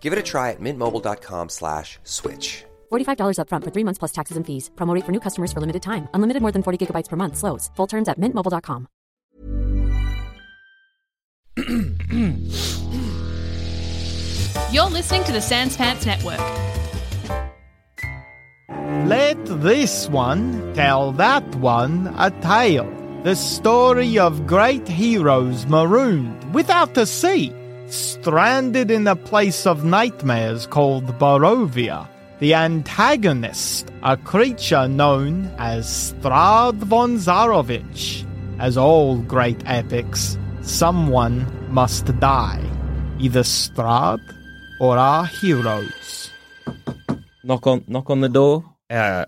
Give it a try at mintmobile.com slash switch. $45 upfront for three months plus taxes and fees. Promo rate for new customers for limited time. Unlimited more than 40 gigabytes per month. Slows. Full terms at mintmobile.com. You're listening to the Sans Pants Network. Let this one tell that one a tale. The story of great heroes marooned without a sea, stranded in a place of nightmares called Barovia. The antagonist, a creature known as Strahd von Zarovich. As all great epics, someone must die. Either Strahd or our heroes. Knock on, knock on the door. Uh,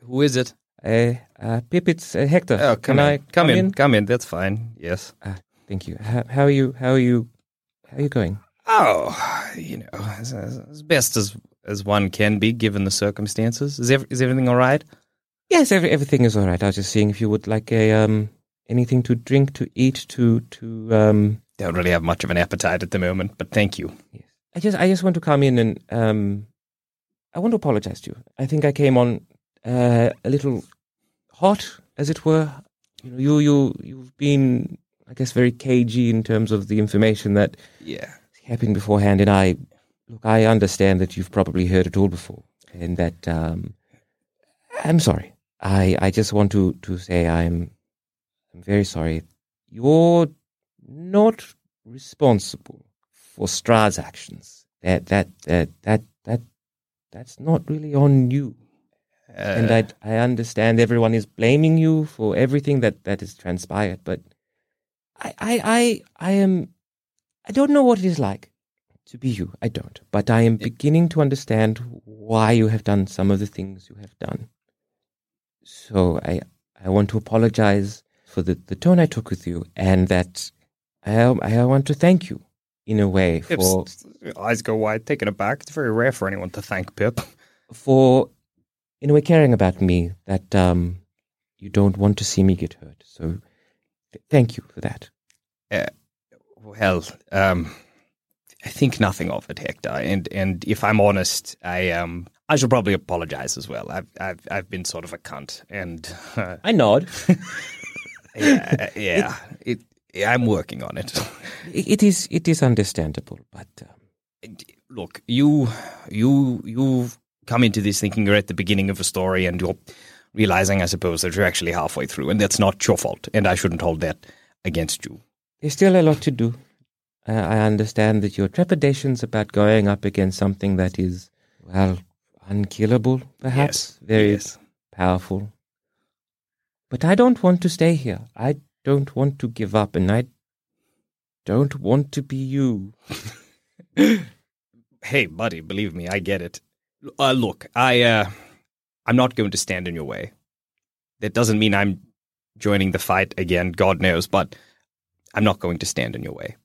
who is it? Uh, uh, Pip, it's uh, Hector. Oh, come Can in. I come, in. Come in. That's fine. Yes. Uh, thank you. How, how are you? How are you? How are you going? Oh, you know, as, as, as best as as one can be given the circumstances. Is ev- is everything all right? Yes, every, everything is all right. I was just seeing if you would like a um anything to drink, to eat, to to um. Don't really have much of an appetite at the moment, but thank you. Yes. I just I just want to come in and um, I want to apologize to you. I think I came on uh, a little hot, as it were. You know, you you you've been, I guess, very cagey in terms of the information that Yeah. happened beforehand, and I look. I understand that you've probably heard it all before, and that um, I'm sorry. I I just want to to say I'm I'm very sorry. You're not responsible for Strahd's actions. That that that that that that's not really on you. and I I understand everyone is blaming you for everything that that has transpired, but I I I, I am I don't know what it is like to be you. I don't, but I am beginning to understand why you have done some of the things you have done. So I I want to apologize for the, the tone I took with you, and that I I want to thank you in a way for Pip's eyes go wide, taken aback. It's very rare for anyone to thank Pip. for in a way caring about me that um you don't want to see me get hurt. So thank you for that. Uh, well, um, I think nothing of it, Hector. And and if I'm honest, I um I should probably apologize as well. I've I've I've been sort of a cunt, and uh, I nod. yeah, yeah, it, yeah, I'm working on it. It- it is it is understandable, but um, Look, you you you've come into this thinking you're at the beginning of a story, and you're realizing, I suppose, that you're actually halfway through, and that's not your fault, and I shouldn't hold that against you. there's still a lot to do. Uh, I understand that your trepidations about going up against something that is well unkillable, perhaps Yes, very yes. powerful. But I don't want to stay here. I don't want to give up, and I don't want to be you. Hey, buddy, believe me, I get it. Uh, look, I, uh, I'm not going to stand in your way. That doesn't mean I'm joining the fight again, God knows, but I'm not going to stand in your way.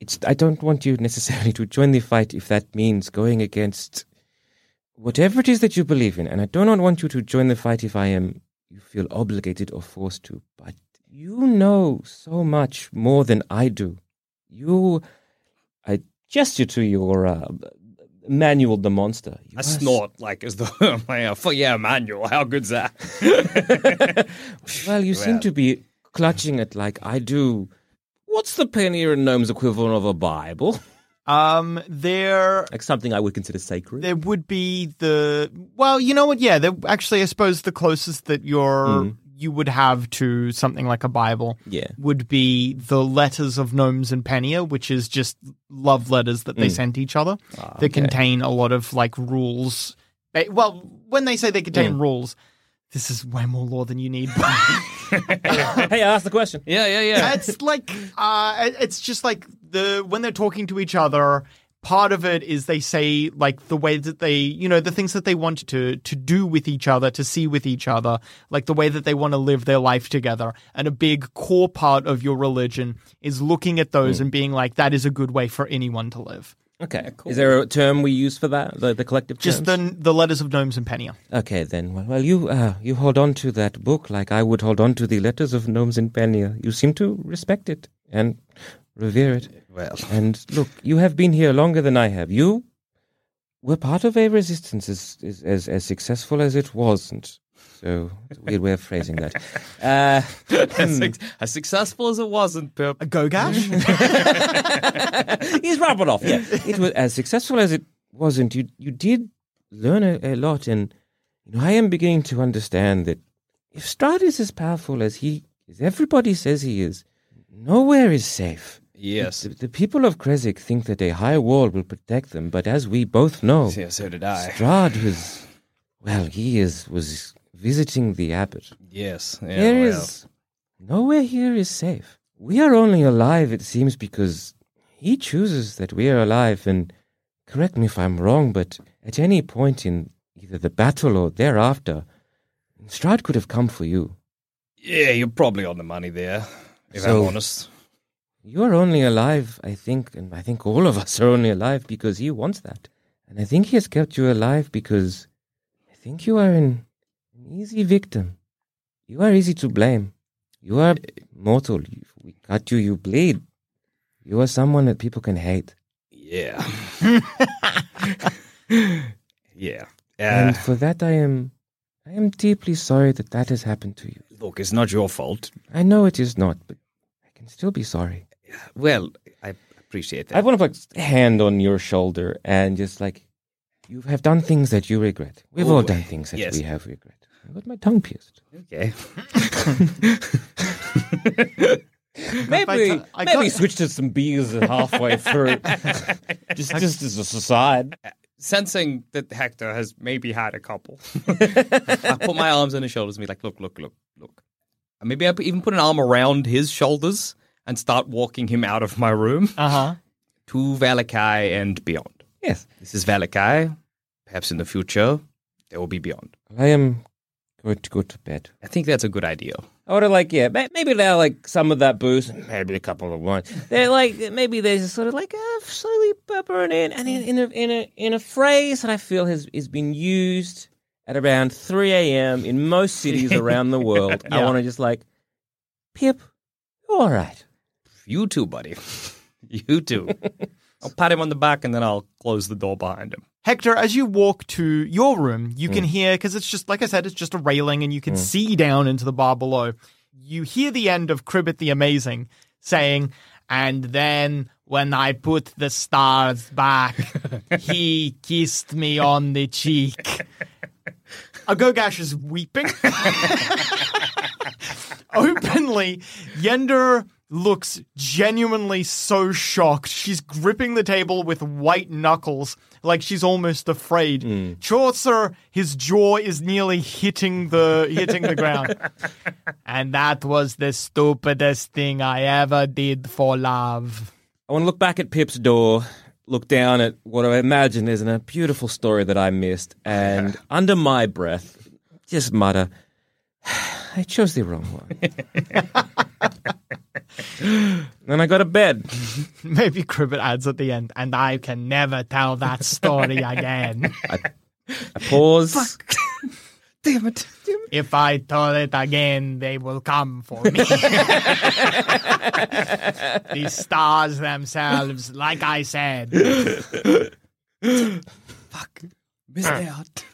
It's I don't want you necessarily to join the fight if that means going against whatever it is that you believe in, and I do not want you to join the fight if I am you feel obligated or forced to. But you know so much more than I do. You, I gesture to your uh, manual, the monster. You I are snort like as though, yeah, fuck yeah, manual. How good's that? Well, you seem to be clutching it like I do. What's the penny and gnome's equivalent of a Bible? Um, there Like something I would consider sacred. there would be the well, you know what? Yeah, there actually, I suppose the closest that you're you would have to something like a Bible, Yeah. would be the letters of Gnomes and Penia, which is just love letters that they mm. sent each other ah, that contain a lot of like rules. They, well, when they say they contain mm. rules, this is way more law than you need. hey, I asked the question. Yeah, yeah, yeah. it's like uh it's just like the when they're talking to each other part of it is they say like the way that they you know the things that they want to to do with each other to see with each other like the way that they want to live their life together and a big core part of your religion is looking at those and being like that is a good way for anyone to live Okay. Is there a term we use for that? The, the collective just the the letters of gnomes and penia Okay, then. Well, well you uh, you hold on to that book like I would hold on to the letters of Gnomes and Penia. You seem to respect it and revere it. Well, And look, you have been here longer than I have. You were part of a resistance as as, as, as successful as it wasn't. So it's a weird way of phrasing that. Uh, as, suc- as successful as it wasn't, Pip. a gogash He's rubbing off. Yeah, it was as successful as it wasn't. You you did learn a, a lot, and you know I am beginning to understand that if Strahd is as powerful as he, as everybody says he is, nowhere is safe. Yes. The, the people of Krezk think that a high wall will protect them, but as we both know, Yeah, so did I. Strahd was well. He is was visiting the abbot. Yes. Yeah, There well. is nowhere here is safe. We are only alive, it seems, because he chooses that we are alive. And correct me if I'm wrong, but at any point in either the battle or thereafter, Strahd could have come for you. Yeah, you're probably on the money there, if So- I'm honest. You are only alive, I think, and I think all of us are only alive because he wants that. And I think he has kept you alive because I think you are an, an easy victim. You are easy to blame. You are mortal. You, we cut you, you bleed. You are someone that people can hate. Yeah. yeah. Uh, and for that, I am, I am deeply sorry that that has happened to you. look, it's not your fault. I know it is not, but I can still be sorry. Well, I appreciate that. I want to put a hand on your shoulder and just like, you have done things that you regret. We've Oh, all done oh, things that yes. we have regret. I got my tongue pierced. okay. Maybe, I- I maybe got- switch to some beers halfway through, just just as a aside. Uh, sensing that Hector has maybe had a couple, I put my arms on his shoulders and be like, look, look, look, look. Maybe I even put an arm around his shoulders and start walking him out of my room uh-huh to Vallaki and beyond. Yes, This is Vallaki. Perhaps in the future, there will be beyond. I am going to go to bed. I think that's a good idea. I would have like, yeah, maybe they're like some of that booze, maybe a couple of wine. They're like, maybe they just sort of like uh, slowly burn in, and in, in a in a in a phrase that I feel has has been used at around three a.m. in most cities around the world. I want to just like, Pip, all right. You too, buddy. you too. I'll pat him on the back and then I'll close the door behind him. Hector, as you walk to your room, you can mm. hear because it's just like I said, it's just a railing, and you can mm. see down into the bar below. You hear the end of Cribbit the Amazing saying, "And then when I put the stars back, he kissed me on the cheek." Agogash is weeping openly. Yender looks genuinely so shocked. She's gripping the table with white knuckles, like she's almost afraid. Mm. Chaucer, his jaw is nearly hitting the hitting the ground. and that was the stupidest thing I ever did for love. I want to look back at Pip's door, look down at what I imagine is a beautiful story that I missed, and under my breath, just mutter, I chose the wrong one. then I go to bed. Maybe Cribbit adds at the end, and I can never tell that story again. I pause. Damn it. If I tell it again, they will come for me. the stars themselves, like I said. Missed uh. out.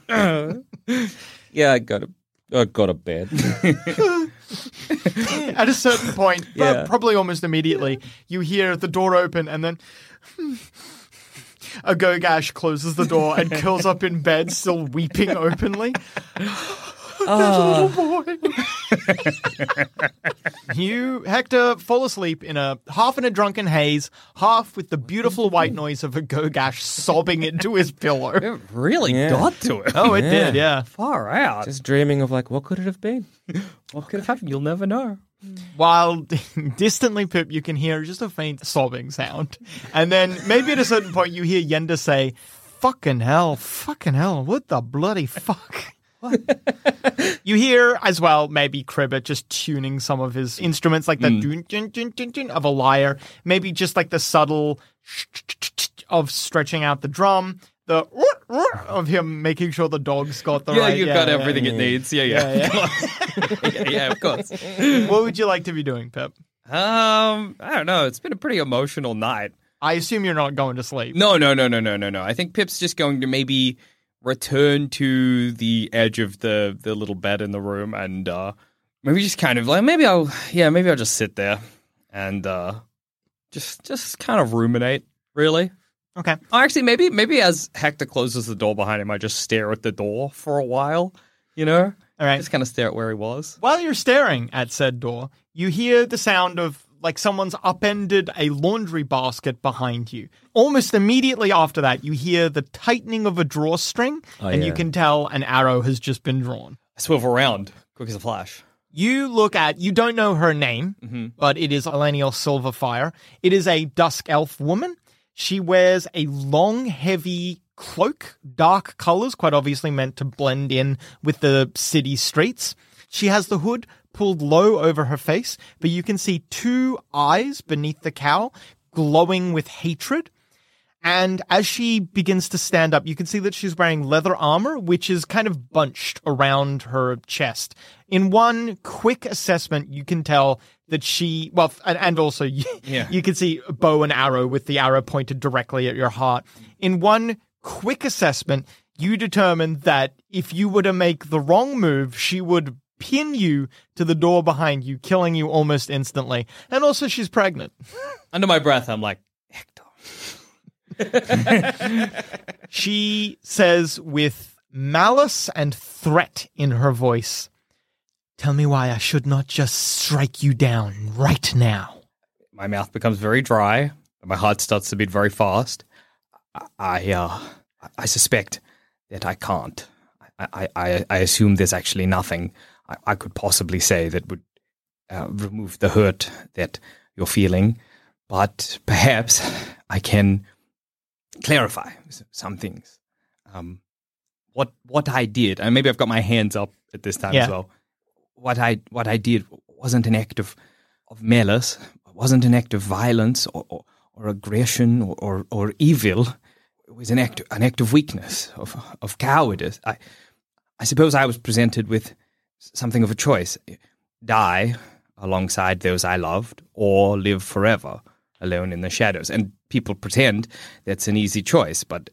Yeah, I got to, I go to bed. At a certain point, Yeah. but probably almost immediately, you hear the door open and then A Gogash closes the door and curls up in bed, still weeping openly. Ah. that little boy. You, Hector, fall asleep in a half in a drunken haze, half with the beautiful white noise of a Gogash sobbing into his pillow. It really Yeah. got to it. Oh, it did, yeah. Far out. Just dreaming of like, what could it have been? what could have happened? You'll never know. While distantly, Pip, you can hear just a faint sobbing sound. And then maybe at a certain point, you hear Yenda say, Fucking hell, fucking hell, what the bloody fuck? you hear as well maybe Cribbit just tuning some of his instruments like the dun, dun, dun, dun, dun of a lyre, maybe just like the subtle of stretching out the drum, the of him making sure the dog's got the yeah, right. you've got yeah, everything it needs. Yeah, yeah. Yeah, yeah, yeah, of course. What would you like to be doing, Pip? Um, I don't know. It's been a pretty emotional night. I assume you're not going to sleep. No, no, no, no, no, no, no. I think Pip's just going to maybe return to the edge of the the little bed in the room and uh maybe just kind of like maybe I'll yeah, maybe I'll just sit there and uh just just kind of ruminate, really. Okay. Oh, actually maybe maybe as Hector closes the door behind him, I just stare at the door for a while, you know? All right. Just kind of stare at where he was. While you're staring at said door, you hear the sound of like someone's upended a laundry basket behind you. Almost immediately after that, you hear the tightening of a drawstring, oh, and you can tell an arrow has just been drawn. I swivel around, quick as a flash. You look at, you don't know her name, mm-hmm. but it is Elenial Silverfire. It is a dusk elf woman. She wears a long, heavy cloak, dark colors, quite obviously meant to blend in with the city streets. She has the hood pulled low over her face, but you can see two eyes beneath the cowl glowing with hatred. And as she begins to stand up, you can see that she's wearing leather armor, which is kind of bunched around her chest. In one quick assessment, you can tell that she, well, and, and also you, Yeah. you can see a bow and arrow with the arrow pointed directly at your heart. In one quick assessment, you determine that if you were to make the wrong move, she would pin you to the door behind you, killing you almost instantly. And also, she's pregnant. Under my breath, I'm like, Hector. She says with malice and threat in her voice, Tell me why I should not just strike you down right now. my mouth becomes very dry, my heart starts to beat very fast. I, I, uh, I suspect that I can't. I, I, I, I assume there's actually nothing I, I could possibly say that would uh, remove the hurt that you're feeling, but perhaps I can clarify some things. Um, what what I did, and maybe I've got my hands up at this time Yeah. as well. What I what I did wasn't an act of of malice, wasn't an act of violence or or, or aggression or, or or evil. It was an act an act of weakness of of cowardice. I I suppose I was presented with something of a choice: die alongside those I loved, or live forever alone in the shadows. And people pretend that's an easy choice, but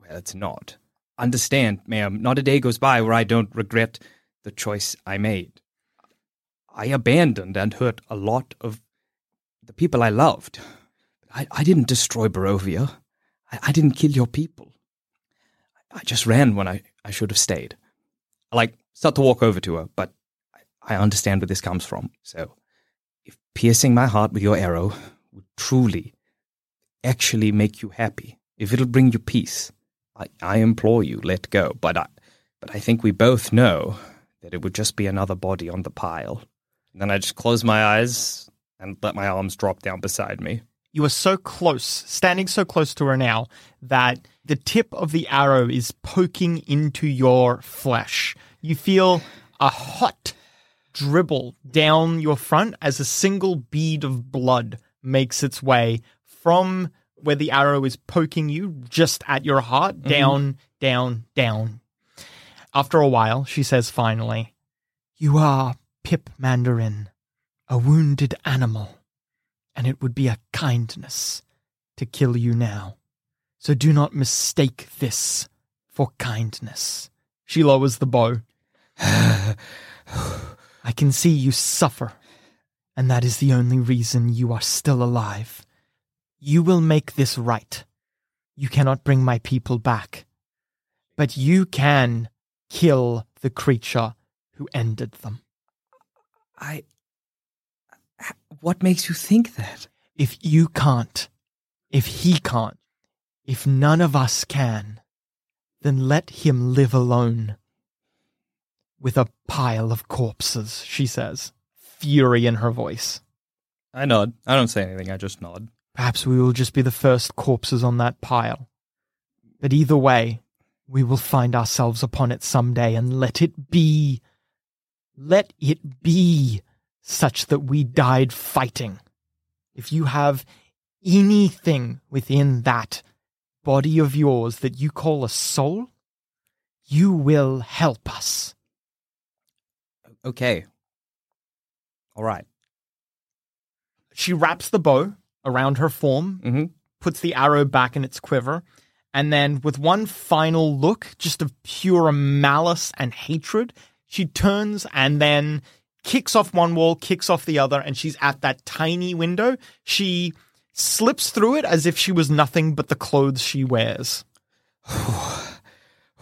well, it's not. Understand, ma'am, not a day goes by where I don't regret the choice I made. I abandoned and hurt a lot of the people I loved. I, I didn't destroy Barovia. I, I didn't kill your people. I just ran when I, I should have stayed. Like start to walk over to her, but I, understand where this comes from. So, if piercing my heart with your arrow would truly, actually make you happy, if it'll bring you peace, I, I implore you, let go. But I, but I think we both know that it would just be another body on the pile. And then I just close my eyes and let my arms drop down beside me. You are so close, standing so close to her now, that the tip of the arrow is poking into your flesh. You feel a hot dribble down your front as a single bead of blood makes its way from where the arrow is poking you, just at your heart, mm-hmm. down, down, down. After a while, she says finally, You are Pip Mandarin, a wounded animal and it would be a kindness to kill you now. So do not mistake this for kindness. She lowers the bow. I can see you suffer, and that is the only reason you are still alive. You will make this right. You cannot bring my people back. But you can kill the creature who ended them. I. What makes you think that? If you can't, if he can't, if none of us can, then let him live alone. With a pile of corpses, she says, fury in her voice. I nod. I don't say anything. I just nod. Perhaps we will just be the first corpses on that pile. But either way, we will find ourselves upon it someday and let it be. Let it be such that we died fighting. If you have anything within that body of yours that you call a soul, you will help us. Okay. All right. She wraps the bow around her form, Mhm. puts the arrow back in its quiver, and then with one final look, just of pure malice and hatred, she turns and then kicks off one wall, kicks off the other, and she's at that tiny window. She slips through it as if she was nothing but the clothes she wears.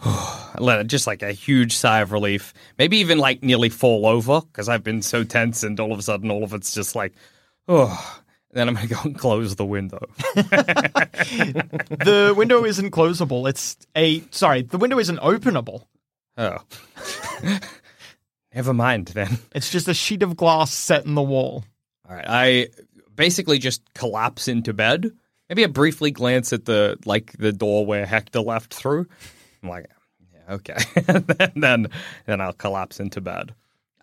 Let it just like a huge sigh of relief. Maybe even like nearly fall over because I've been so tense, and all of a sudden, all of it's just like, oh. Then I'm gonna go and close the window. The window isn't closable. It's a sorry, the window isn't openable. Oh. Never mind then. It's just a sheet of glass set in the wall. All right. I basically just collapse into bed. Maybe I briefly glance at the like the door where Hector left through. I'm like, yeah, okay. and then then I'll collapse into bed.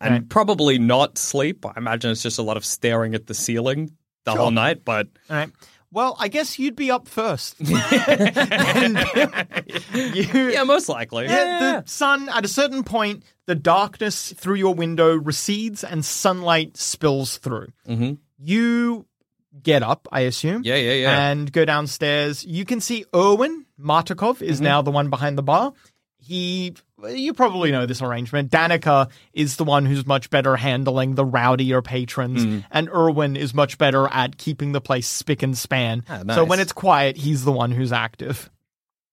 And Right. probably not sleep. I imagine it's just a lot of staring at the ceiling the whole night, but All right. Well, I guess you'd be up first. You, yeah, most likely. Yeah, the sun, at a certain point, the darkness through your window recedes and sunlight spills through. Mhm. You get up, I assume. Yeah, yeah, yeah. And go downstairs. You can see Urwin Martikov is Mm-hmm. now the one behind the bar. He, you probably know this arrangement. Danika is the one who's much better handling the rowdier patrons, Mm. and Urwin is much better at keeping the place spick and span. Ah, So when it's quiet, he's the one who's active.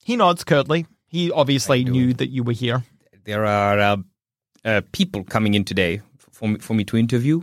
He nods curtly. He obviously knew that you were here. There are uh, uh, people coming in today for me, for me to interview.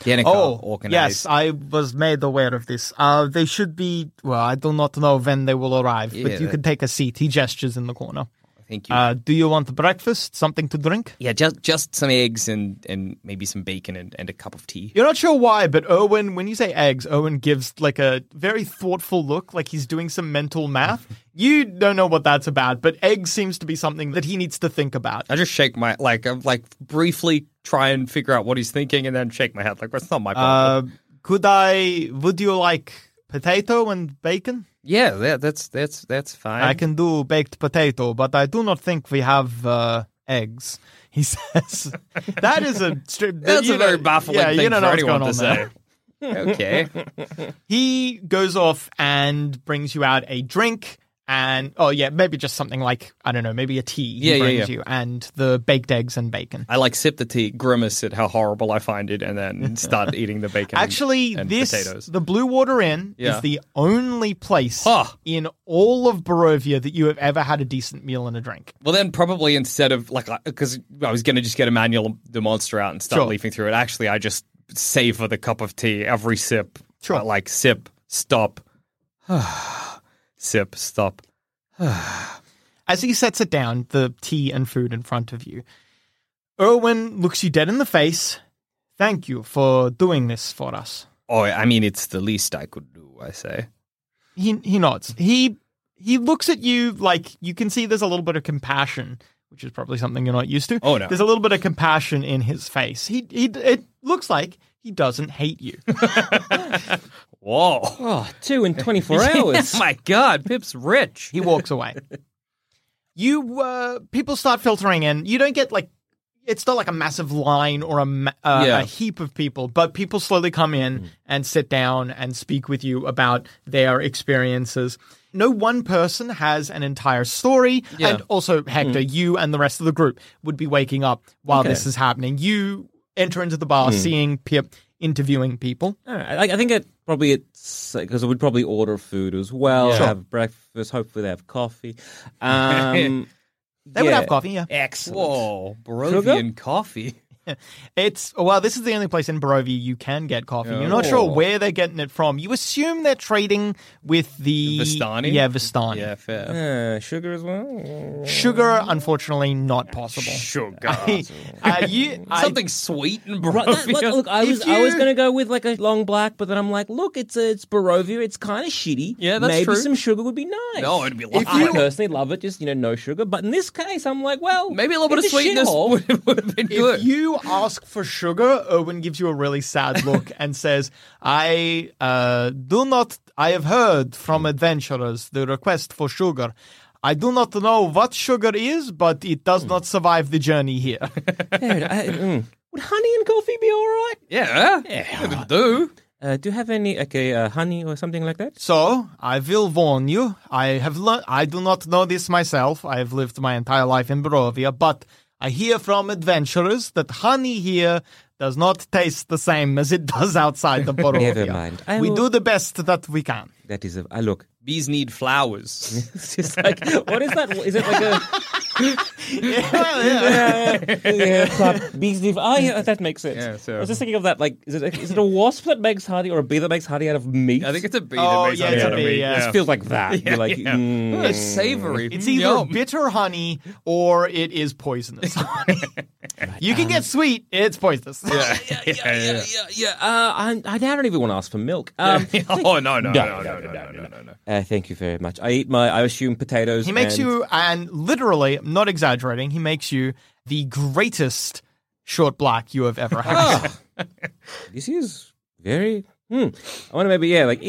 Danika Oh, organized. yes, I was made aware of this. Uh, they should be. Well, I do not know when they will arrive, Yeah, but you that- can take a seat. He gestures in the corner. Thank you. Uh, do you want breakfast? Something to drink? yeah, just just some eggs and, and maybe some bacon and, and a cup of tea. You're not sure why, but Owen, when you say eggs, Owen gives like a very thoughtful look, like he's doing some mental math. you don't know what that's about, but eggs seems to be something that he needs to think about. I just shake my like I'm like briefly try and figure out what he's thinking and then shake my head like that's not my Uh, problem. could I? Would you like potato and bacon? yeah, that, that's that's that's fine. I can do baked potato, but I do not think we have uh, eggs. He says that is a stri- That's a very know- baffling yeah, thing you for know what's anyone to say. there. okay. He goes off and brings you out a drink. And oh yeah, maybe just something like I don't know, maybe a tea. Yeah, yeah, yeah. you and the baked eggs and bacon. I like sip the tea, grimace at how horrible I find it, and then start eating the bacon. Actually, and this potatoes. the Blue Water Inn Yeah. is the only place Huh. in all of Barovia that you have ever had a decent meal and a drink. Well, then probably instead of like, because I was going to just get Emmanuel the monster out and start Sure. leafing through it. Actually, I just savor the cup of tea every sip. Sure. Uh, like sip, stop, sip, stop. As he sets it down, the tea and food in front of you, Urwin looks you dead in the face. Thank you for doing this for us. Oh, I mean, it's the least I could do. I say. He he nods. He he looks at you like you can see there's a little bit of compassion, which is probably something you're not used to. Oh, no. There's a little bit of compassion in his face. He he it looks like he doesn't hate you. Whoa! Oh, two in 24 hours. oh my God, Pip's rich. He walks away. You uh, people start filtering in. You don't get like it's not like a massive line or a ma- uh, Yeah. a heap of people, but people slowly come in and sit down and speak with you about their experiences. No one person has an entire story, Yeah. and also Hector, you and the rest of the group would be waking up while Okay. this is happening. You enter into the bar, seeing Pip interviewing people. All right. I, I think it probably it's because we'd probably order food as well, Yeah. have breakfast. Hopefully, they have coffee. Um, They would yeah. have coffee, yeah. Excellent. Whoa, Barovian coffee. It's well, this is the only place in Barovia you can get coffee. You're not Oh. sure where they're getting it from. You assume they're trading with the Vistani? Yeah, Vistani. Yeah, fair. Uh, sugar as well. Sugar, unfortunately, not possible. Sugar. I, uh, you, I- Something sweet and Right, that- Barovia. look, look, I was I was you- gonna go with like a long black, but then I'm like, look, it's a, it's Barovia. It's kind of shitty. Yeah, that's Maybe true. some sugar would be nice. No, it'd be If lovely. I personally love it, just you know, no sugar. But in this case, I'm like, well, Maybe a little bit of it's sweetness would, would have been good. if you ask for sugar, Owen gives you a really sad look and says, "I uh, do not. I have heard from adventurers the request for sugar." I do not know what sugar is, but it does not survive the journey here. Yeah, I- mm. Would honey and coffee be all right? yeah, yeah, it'll do. Uh, do you have any okay uh, honey or something like that? So I will warn you. I have learned. I do not know this myself. I have lived my entire life in Barovia, but I hear from adventurers that honey here does not taste the same as it does outside the Barovia. Never mind. I we will- do the best that we can. That is a. I look. Bees need flowers. It's just like what is that? Is it like a yeah, yeah. yeah, clap, bees leave? Oh yeah, that makes sense. Yeah, so- I was just thinking of that. Like, is it a, is it a wasp that makes honey or a bee that makes honey out of meat? I think it's a bee Oh, that makes yeah, honey it's out of bee, meat. yeah. It just feels like that. Yeah, You're like, yeah. mm. It's savory. It's either yum. bitter honey or it is poisonous honey. you can get sweet, it's poisonous. Yeah, yeah, yeah, yeah, yeah. yeah. Uh, I, I now don't even want to ask for milk. Um, oh no no no No, no no no no no no. uh, thank you very much. I eat my. I assume potatoes. He makes and- you, and literally, I'm not exaggerating, he makes you the greatest short black you have ever had. This is very. Hmm. I want to maybe yeah, like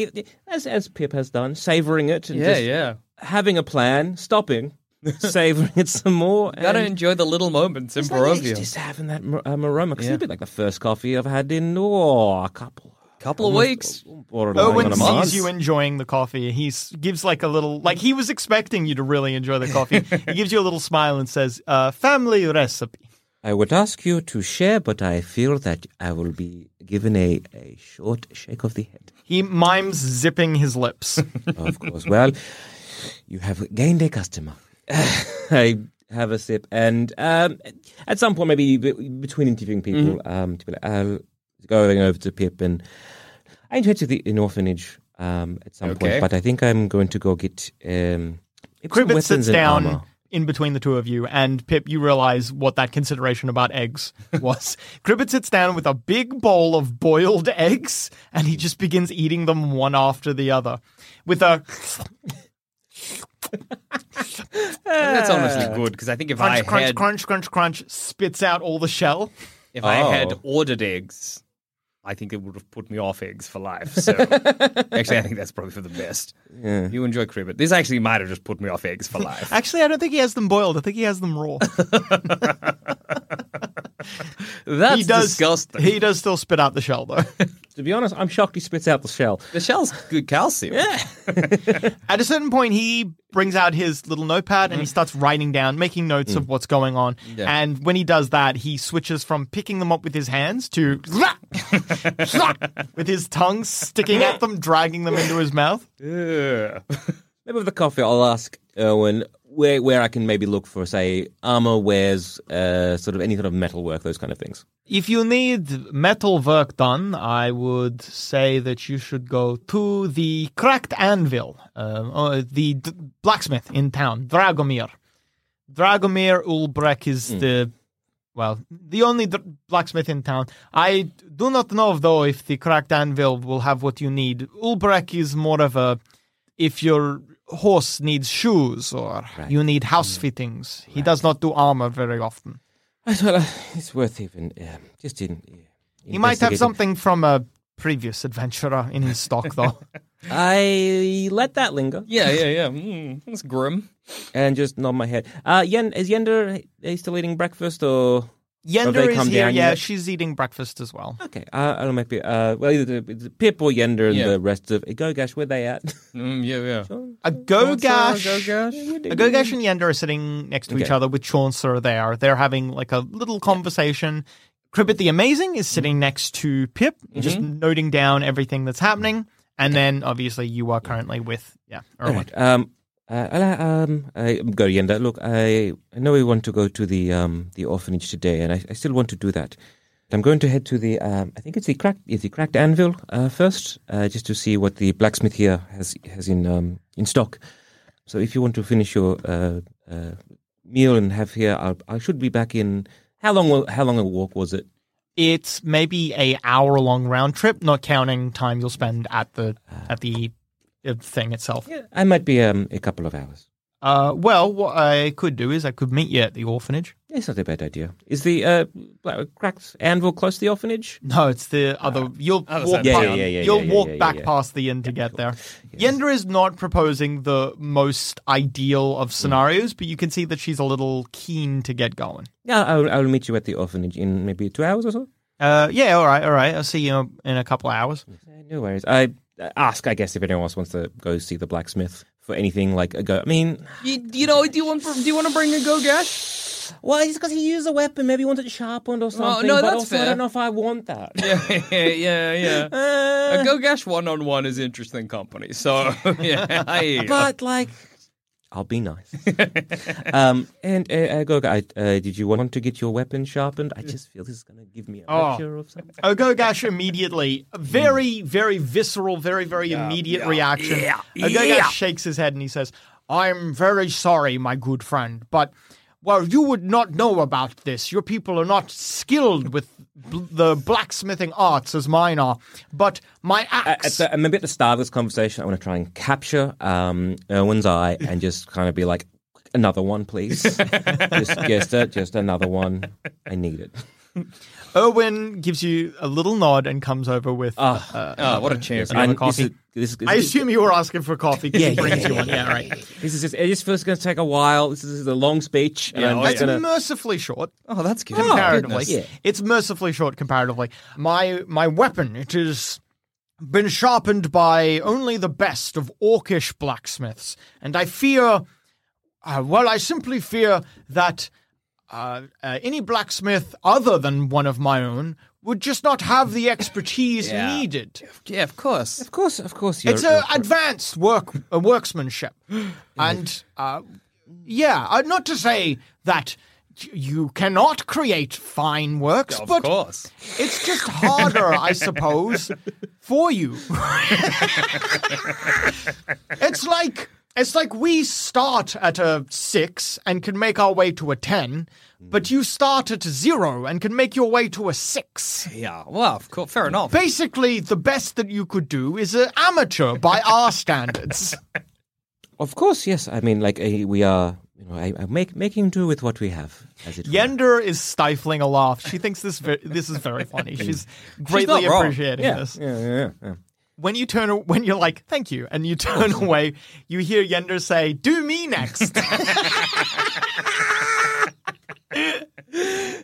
as as Pip has done, savoring it. And Yeah just yeah. Having a plan, stopping, savoring it some more. Gotta enjoy the little moments in just like, just having that mar- um, aroma. Because Yeah. it'll be like the first coffee I've had in oh, a couple. Couple of weeks. borderline Owen a sees month. you enjoying the coffee. He gives like a little, like he was expecting you to really enjoy the coffee. he gives you a little smile and says, uh, "Family recipe." I would ask you to share, but I feel that I will be given a, a short shake of the head. He mimes zipping his lips. Of course. well, you have gained a customer. I have a sip, and um, at some point, maybe between interviewing people, um, to be like, I'll going over to Pip, and I to the an orphanage um, at some Okay. point, but I think I'm going to go get um, Cribbit sits down armor. in between the two of you, and Pip, you realize what that consideration about eggs was. Cribbit sits down with a big bowl of boiled eggs, and he just begins eating them one after the other. With a That's honestly good because I think if crunch, I crunch, had crunch, crunch, crunch, spits out all the shell. if I had Oh. ordered eggs, I think it would have put me off eggs for life. So actually, I think that's probably for the best. You enjoy cribbit. This actually might have just put me off eggs for life. Actually, I don't think he has them boiled. I think he has them raw. That's he does, disgusting. He does still spit out the shell, though. To be honest, I'm shocked he spits out the shell. the shell's good calcium. Yeah. At a certain point, he brings out his little notepad and he mm-hmm. starts writing down, making notes of mm. what's going on. Yeah. And when he does that, he switches from picking them up with his hands to with his tongue sticking at them, dragging them into his mouth. Maybe with the coffee, I'll ask Urwin where where I can maybe look for, say, armor wares, uh, sort of any sort of metal work, those kind of things. If you need metal work done, I would say that you should go to the Cracked Anvil, uh, the d- blacksmith in town, Dragomir. Dragomir Ulbrek is the, well, the only d- blacksmith in town. I do not know, though, if the Cracked Anvil will have what you need. Ulbrek is more of a, if your horse needs shoes or you need house fittings. He does not do armor very often. Well, uh, it's worth even uh, just in. Uh, He might have something from a previous adventurer in his stock, though. I let that linger Yeah, yeah, yeah. Mm, that's grim. and just nod my head. Uh, Yen, is Yender uh, still eating breakfast or? Have Yender is here. down Yeah, yet? she's eating breakfast as well. Okay, uh, I don't know, maybe. Uh, well, either the, the Pip or Yender and Yeah. the rest of Gogash, where they at? Mm, yeah, yeah. A Gogash, Gogash? a Gogash and Yender are sitting next to each other with Chauncey there. They're having like a little conversation. Cribbit the Amazing is sitting next to Pip, just noting down everything that's happening. And then obviously you are currently with, yeah, Urwin. Alright, um, uh, um, I, Gorienda, look, I, I know we want to go to the um, the orphanage today, and I, I still want to do that. I'm going to head to the, um, I think it's the cracked, the cracked anvil uh, first, uh, just to see what the blacksmith here has has in um, in stock. So if you want to finish your uh, uh, meal and have here, I'll, I should be back in. How long? How long a walk was it? It's maybe a hour long round trip, not counting time you'll spend at the at the uh, thing itself. Yeah, I might be um, a couple of hours. Uh, well, what I could do is I could meet you at the orphanage. It's not a bad idea. Is the uh, bla- cracked anvil close to the orphanage? No, it's the other. You'll other walk. side of pa- town. Yeah, yeah, yeah, you'll yeah, walk yeah, yeah, back yeah. past the inn to get there. Yender is not proposing the most ideal of scenarios, but you can see that she's a little keen to get going. Yeah, I'll, I'll meet you at the orphanage in maybe two hours or so. Uh, yeah, all right, all right. I'll see you in a couple of hours. Uh, No worries. I uh, ask, I guess, if anyone else wants to go see the blacksmith for anything like a go. I mean, You, you know, do you want do you want to bring a go gash? well, it's because he used a weapon. Maybe he wanted it sharpened or something. no, but that's also, I don't know if I want that. Yeah, yeah, yeah. Uh, a go gash one on one is interesting company. So yeah, I, but like, I'll be nice. um, and uh, uh, go, uh, did you want to get your weapon sharpened? I just feel this is going to give me a Oh. lecture of something. Ogogash immediately, very, very visceral, very, very immediate reaction. Ogogash shakes his head and he says, I'm very sorry, my good friend, but, well, you would not know about this. Your people are not skilled with bl- the blacksmithing arts as mine are, but my Uh, At axe. the, maybe at the start of this conversation, I want to try and capture um, Urwin's eye and just kind of be like, another one, please. just, just, uh, just another one. I need it. Urwin gives you a little nod and comes over with. uh, oh, what a chance. And coffee. This is, this, is- I assume you were asking for coffee Yeah, he brings yeah, one. Yeah, right. this is just, it just feels going to take a while. This is a long speech. Yeah, oh, just It's gonna, mercifully short. Oh, that's good. comparatively. Yeah. It's mercifully short comparatively. My my weapon, it has been sharpened by only the best of orcish blacksmiths, and I fear, uh, well, I simply fear that uh, uh, any blacksmith other than one of my own would just not have the expertise Yeah. needed. Yeah, of course. Of course, of course. You're, It's a advanced work uh, worksmanship, and uh, yeah, uh, not to say that you cannot create fine works, Of but course. it's just harder, I suppose, for you. it's like it's like we start at a six and can make our way to a ten, but you start at a zero and can make your way to a six. Yeah. Well, of course. Fair enough. Basically, the best that you could do is an amateur by our standards. Of course, yes. I mean, like uh, we are, you know, I, I make making do with what we have. As it were. Yender is stifling a laugh. She thinks this ve- this is very funny. She's greatly not wrong. appreciating Yeah, this. yeah, yeah, yeah. When you turn, when you're like, "Thank you," and you turn away, you hear Yender say, "Do me next."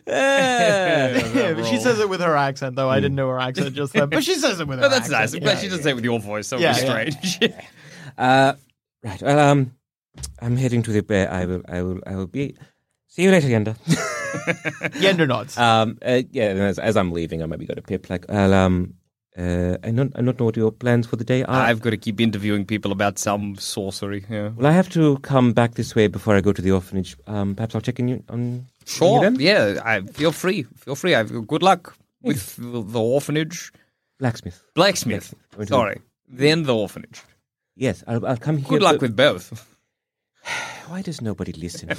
Yeah, she says it with her accent, though. I didn't know her accent just then, but she says it with her. No, that's nice. accent. I'm glad she doesn't say it with your voice. so would Yeah, be yeah. strange. Uh, right. Well, um, I'm heading to the bear. I will. I will. I will be. See you later, Yender. Yender nods. um. Uh, yeah. As, as I'm leaving, I maybe go to Pip. Like, well, um. Uh, I don't. I don't know what your plans for the day are. I've got to keep interviewing people about some sorcery. Yeah. well, I have to come back this way before I go to the orphanage. Um. Perhaps I'll check in you on. Sure. Yeah. I feel free. Feel free. I've, good luck with the orphanage. Blacksmith. Blacksmith. Yes. Sorry. Then the orphanage. Yes. I'll. I'll come here. Good luck but- with both. Why does nobody listen?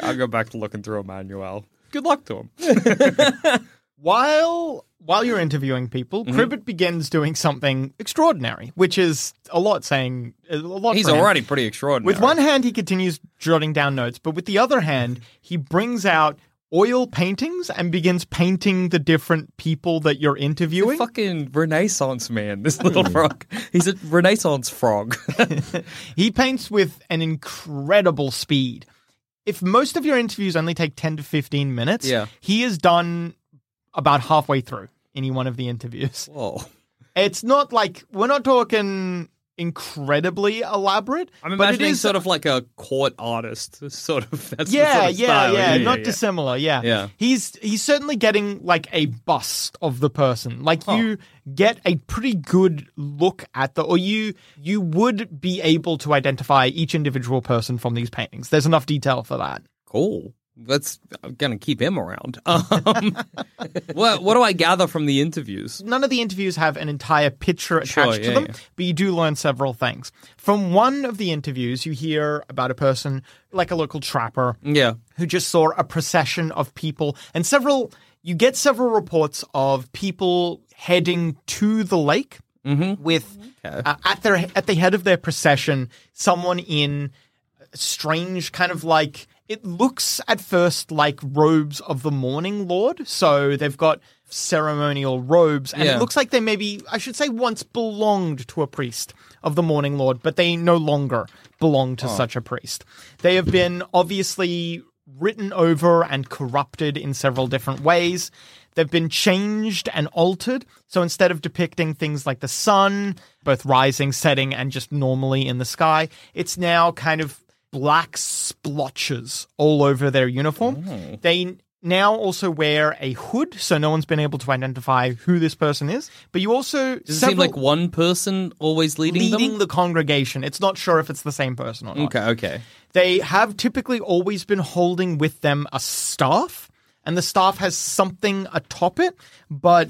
I'll go back to looking through a manual. Good luck to him. while while you're interviewing people, Mm-hmm. Cribbit begins doing something extraordinary, which is a lot saying a lot. He's for him. already pretty extraordinary. With one hand, he continues jotting down notes, but with the other hand, he brings out oil paintings and begins painting the different people that you're interviewing. fucking Renaissance man, this little frog. He's a Renaissance frog. He paints with an incredible speed. If most of your interviews only take 10 to 15 minutes, Yeah. he is done about halfway through any one of the interviews. Whoa. It's not like we're not talking incredibly elaborate. I'm but it imagining sort of like a court artist, sort of. That's the yeah, sort of yeah, style. yeah, not dissimilar. Yeah, Yeah. He's he's certainly getting like a bust of the person. Like you get a pretty good look at the, or you you would be able to identify each individual person from these paintings. There's enough detail for that. Cool. That's I'm gonna keep him around. Um, what what do I gather from the interviews? None of the interviews have an entire picture attached Sure, to them, yeah. but you do learn several things. From one of the interviews, you hear about a person like a local trapper Yeah. who just saw a procession of people and several you get several reports of people heading to the lake with uh, at their at the head of their procession someone in strange kind of like it looks at first like robes of the morning lord so they've got ceremonial robes and Yeah. it looks like they maybe i should say once belonged to a priest of the morning lord but they no longer belong to oh. such a priest they have been obviously written over and corrupted in several different ways They've been changed and altered. So instead of depicting things like the sun, both rising, setting, and just normally in the sky, it's now kind of black splotches all over their uniform. They now also wear a hood, so no one's been able to identify who this person is. But you also Does it seem like one person always leading, leading them? the congregation. It's not sure if it's the same person or not. Okay, okay. They have typically always been holding with them a staff, and the staff has something atop it. But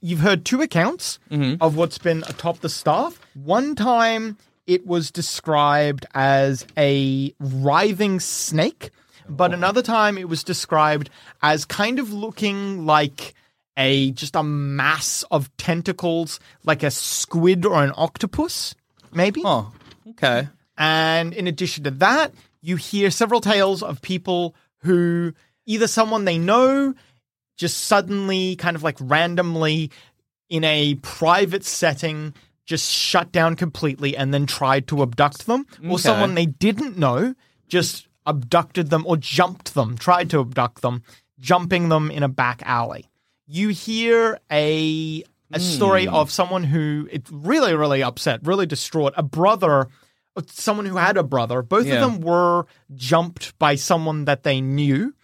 you've heard two accounts mm-hmm. of what's been atop the staff. One time it was described as a writhing snake, but oh. another time it was described as kind of looking like a just a mass of tentacles, like a squid or an octopus, maybe. Oh, okay. And in addition to that, you hear several tales of people who either someone they know just suddenly, kind of like randomly, in a private setting, just shut down completely and then tried to abduct them, or Okay. someone they didn't know just abducted them or jumped them, tried to abduct them, jumping them in a back alley. You hear a a story Hmm. of someone who it's really really upset, really distraught, a brother someone who had a brother. Both Yeah. of them were jumped by someone that they knew,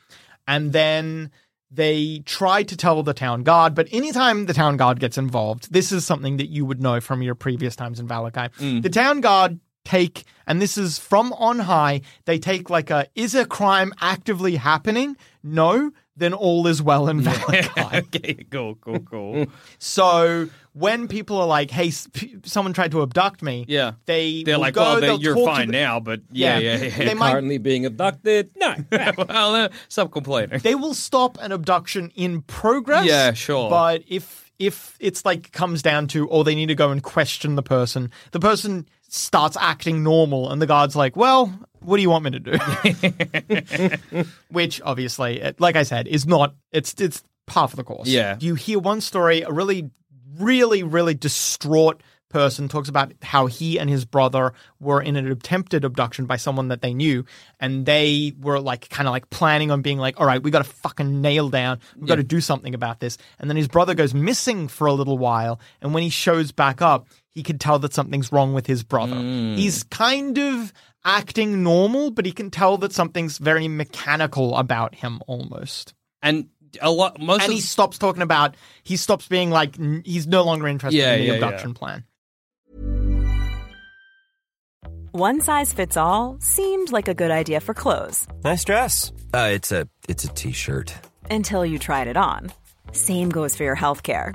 and then they try to tell the town god, But anytime the town god gets involved, this is something that you would know from your previous times in Vallaki. Mm. The town god take, and this is from on high, they take like a is a crime actively happening? No. Then all is well in Vallaki. okay, cool, cool, cool. So when people are like, "Hey, s- p- someone tried to abduct me," Yeah. they They're like, go, oh, they- you're fine the- now, but yeah, yeah, yeah. They might Currently being abducted. No. well, uh, stop complaining. they will stop an abduction in progress. Yeah, sure. But if if it's like comes down to, or they need to go and question the person, the person starts acting normal, and the guard's like, "Well, what do you want me to do?" Which obviously, it- like I said, is not. It's it's half of the course. Yeah. You hear one story, a really, really, really distraught person talks about how he and his brother were in an attempted abduction by someone that they knew and they were like kind of like planning on being like all right we got to fucking nail down we got to do something about this and then his brother goes missing for a little while and when he shows back up he can tell that something's wrong with his brother he's kind of acting normal but he can tell that something's very mechanical about him almost And a lot, most and of he stops talking about he stops being like n- he's no longer interested Yeah, in the yeah, yeah. abduction plan One size fits all seemed like a good idea for clothes Nice dress. Uh, it's a it's a t-shirt. until you tried it on. Same goes for your healthcare.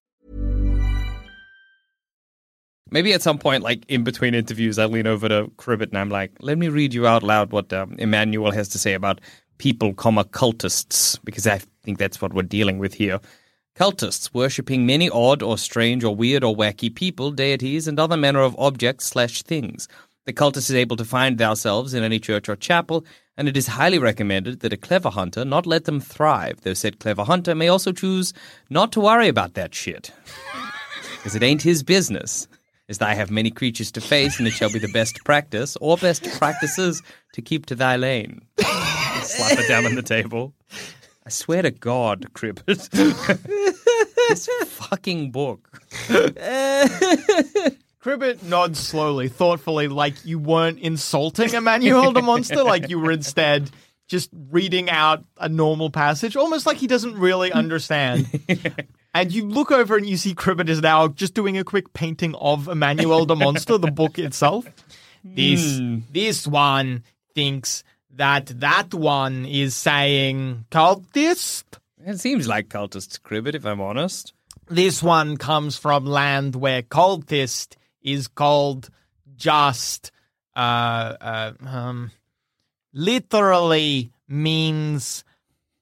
Maybe at some point, like in between interviews, I lean over to Cribbit and I'm like, let me read you out loud what um, Emmanuel has to say about people, comma, cultists, because I think that's what we're dealing with here. Cultists, worshipping many odd or strange or weird or wacky people, deities, and other manner of objects slash things. The cultist is able to find themselves in any church or chapel, and it is highly recommended that a clever hunter not let them thrive, though said clever hunter may also choose not to worry about that shit. Because it ain't his business. As I have many creatures to face, and it shall be the best practice, or best practices, to keep to thy lane. Slap it down on the table. I swear to God, Cribbit. this fucking book. Cribbit nods slowly, thoughtfully, like you weren't insulting Emmanuel the monster, like you were instead just reading out a normal passage, almost like he doesn't really understand. And you look over and you see Cribbit is now just doing a quick painting of Emmanuel the monster, the book itself. This this one thinks that that one is saying cultist. It seems like cultist Cribbit, if I'm honest. This one comes from land where cultist is called just uh, uh um literally means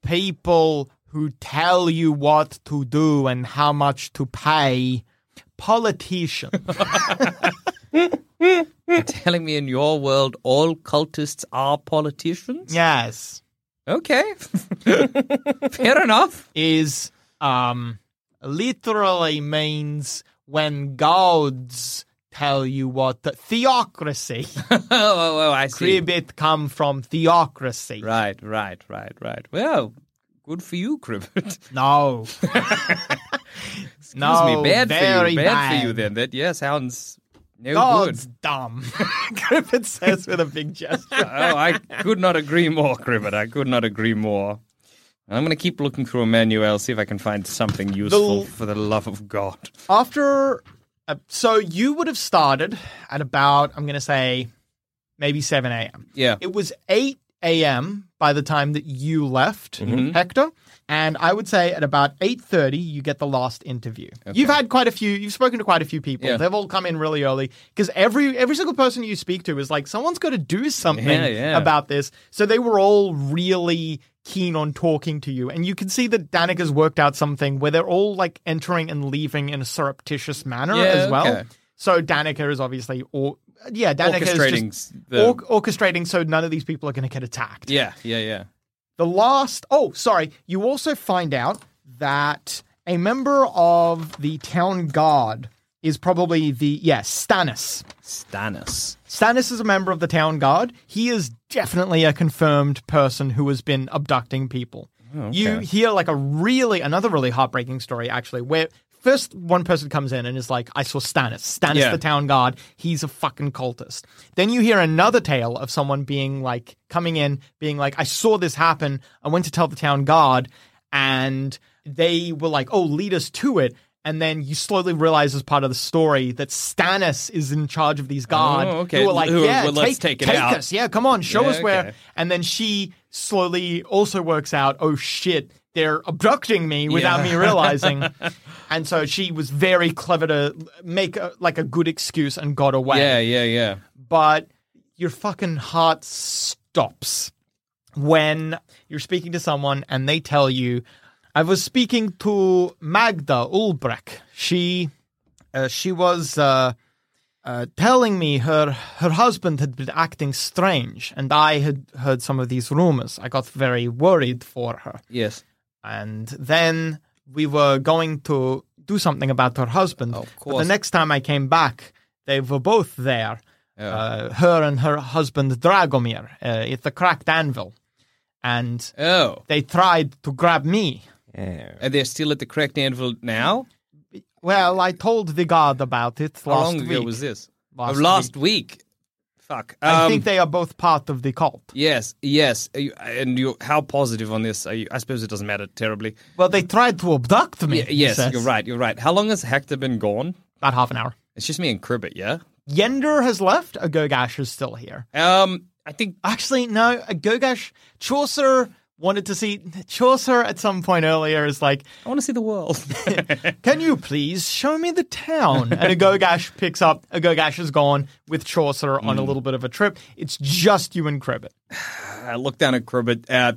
people who tell you what to do and how much to pay politician You're telling me in your world all cultists are politicians? yes Okay. Fair enough. is um literally means when gods tell you what the theocracy oh, oh, oh, I see. cribbit come from theocracy Right, right, right, right. Well, good for you, Cribbit. no Excuse No, me, bad for you. Bad, for you then. That yeah sounds no God's good. dumb. Griffith says with a big gesture. oh, I could not agree more, Cribbit. I could not agree more. I'm going to keep looking through Emmanuel, see if I can find something useful The- for the love of God. After, uh, so you would have started at about, I'm going to say, maybe 7 a.m. Yeah. It was 8 a.m. by the time that you left, Mm-hmm. Hector. And I would say at about 8.30, you get the last interview. You've had quite a few, you've spoken to quite a few people. Yeah. They've all come in really early because every every single person you speak to is like, someone's got to do something Yeah, yeah. about this. So they were all really keen on talking to you. And you can see that Danika's worked out something where they're all like entering and leaving in a surreptitious manner as well. okay. So Danika is obviously, or yeah, Danika Orchestrating is just the- or- orchestrating so none of these people are going to get attacked. Yeah, yeah, yeah. The last, oh, sorry, you also find out that a member of the town guard is probably the, yes, Stannis. Stannis. Stannis is a member of the town guard. He is definitely a confirmed person who has been abducting people. Oh, you hear like a really, another really heartbreaking story actually, where first one person comes in and is like, I saw Stannis. Stannis, Yeah. the town guard. He's a fucking cultist. Then you hear another tale of someone being like, coming in, being like, I saw this happen. I went to tell the town guard and they were like, oh, lead us to it. And then you slowly realize as part of the story that Stannis is in charge of these guards. Oh, okay. Who are like, Who- yeah, well, let's take it out." us. Yeah, come on, show Yeah, us where. And then she slowly also works out, oh shit, they're abducting me without Yeah. me realizing. and so she was very clever to make a, like a good excuse and got away. Yeah, yeah, yeah. But your fucking heart stops when you're speaking to someone and they tell you, I was speaking to Magda Ulbrecht. She, uh, she was, uh, uh, telling me her her husband had been acting strange, and I had heard some of these rumors. I got very worried for her, Yes. And then we were going to do something about her husband. Of But course. the next time I came back, they were both there. Yeah. Uh, her and her husband Dragomir uh, at the cracked anvil, and oh. they tried to grab me. Yeah. Are they still at the cracked anvil now? Well, I told the guard about it How long ago week. was this? Last last week. Fuck. I Um, think they are both part of the cult. Yes, yes. You, and you, how positive on this are you? I suppose it doesn't matter terribly. Well, they tried to abduct me. Y- yes, you're right. You're right. How long has Hector been gone? About half an hour. It's just me and Cribbit, yeah. Yender has left. Agogash is still here. Um, I think Actually, no. Agogash, Chaucer wanted to see. Chaucer at some point earlier is like, I want to see the world. "Can you please show me the town?" And Agogash picks up. Agogash is gone with Chaucer on Hmm. a little bit of a trip. It's just you and Cribbit. I look down at Cribbit. Uh,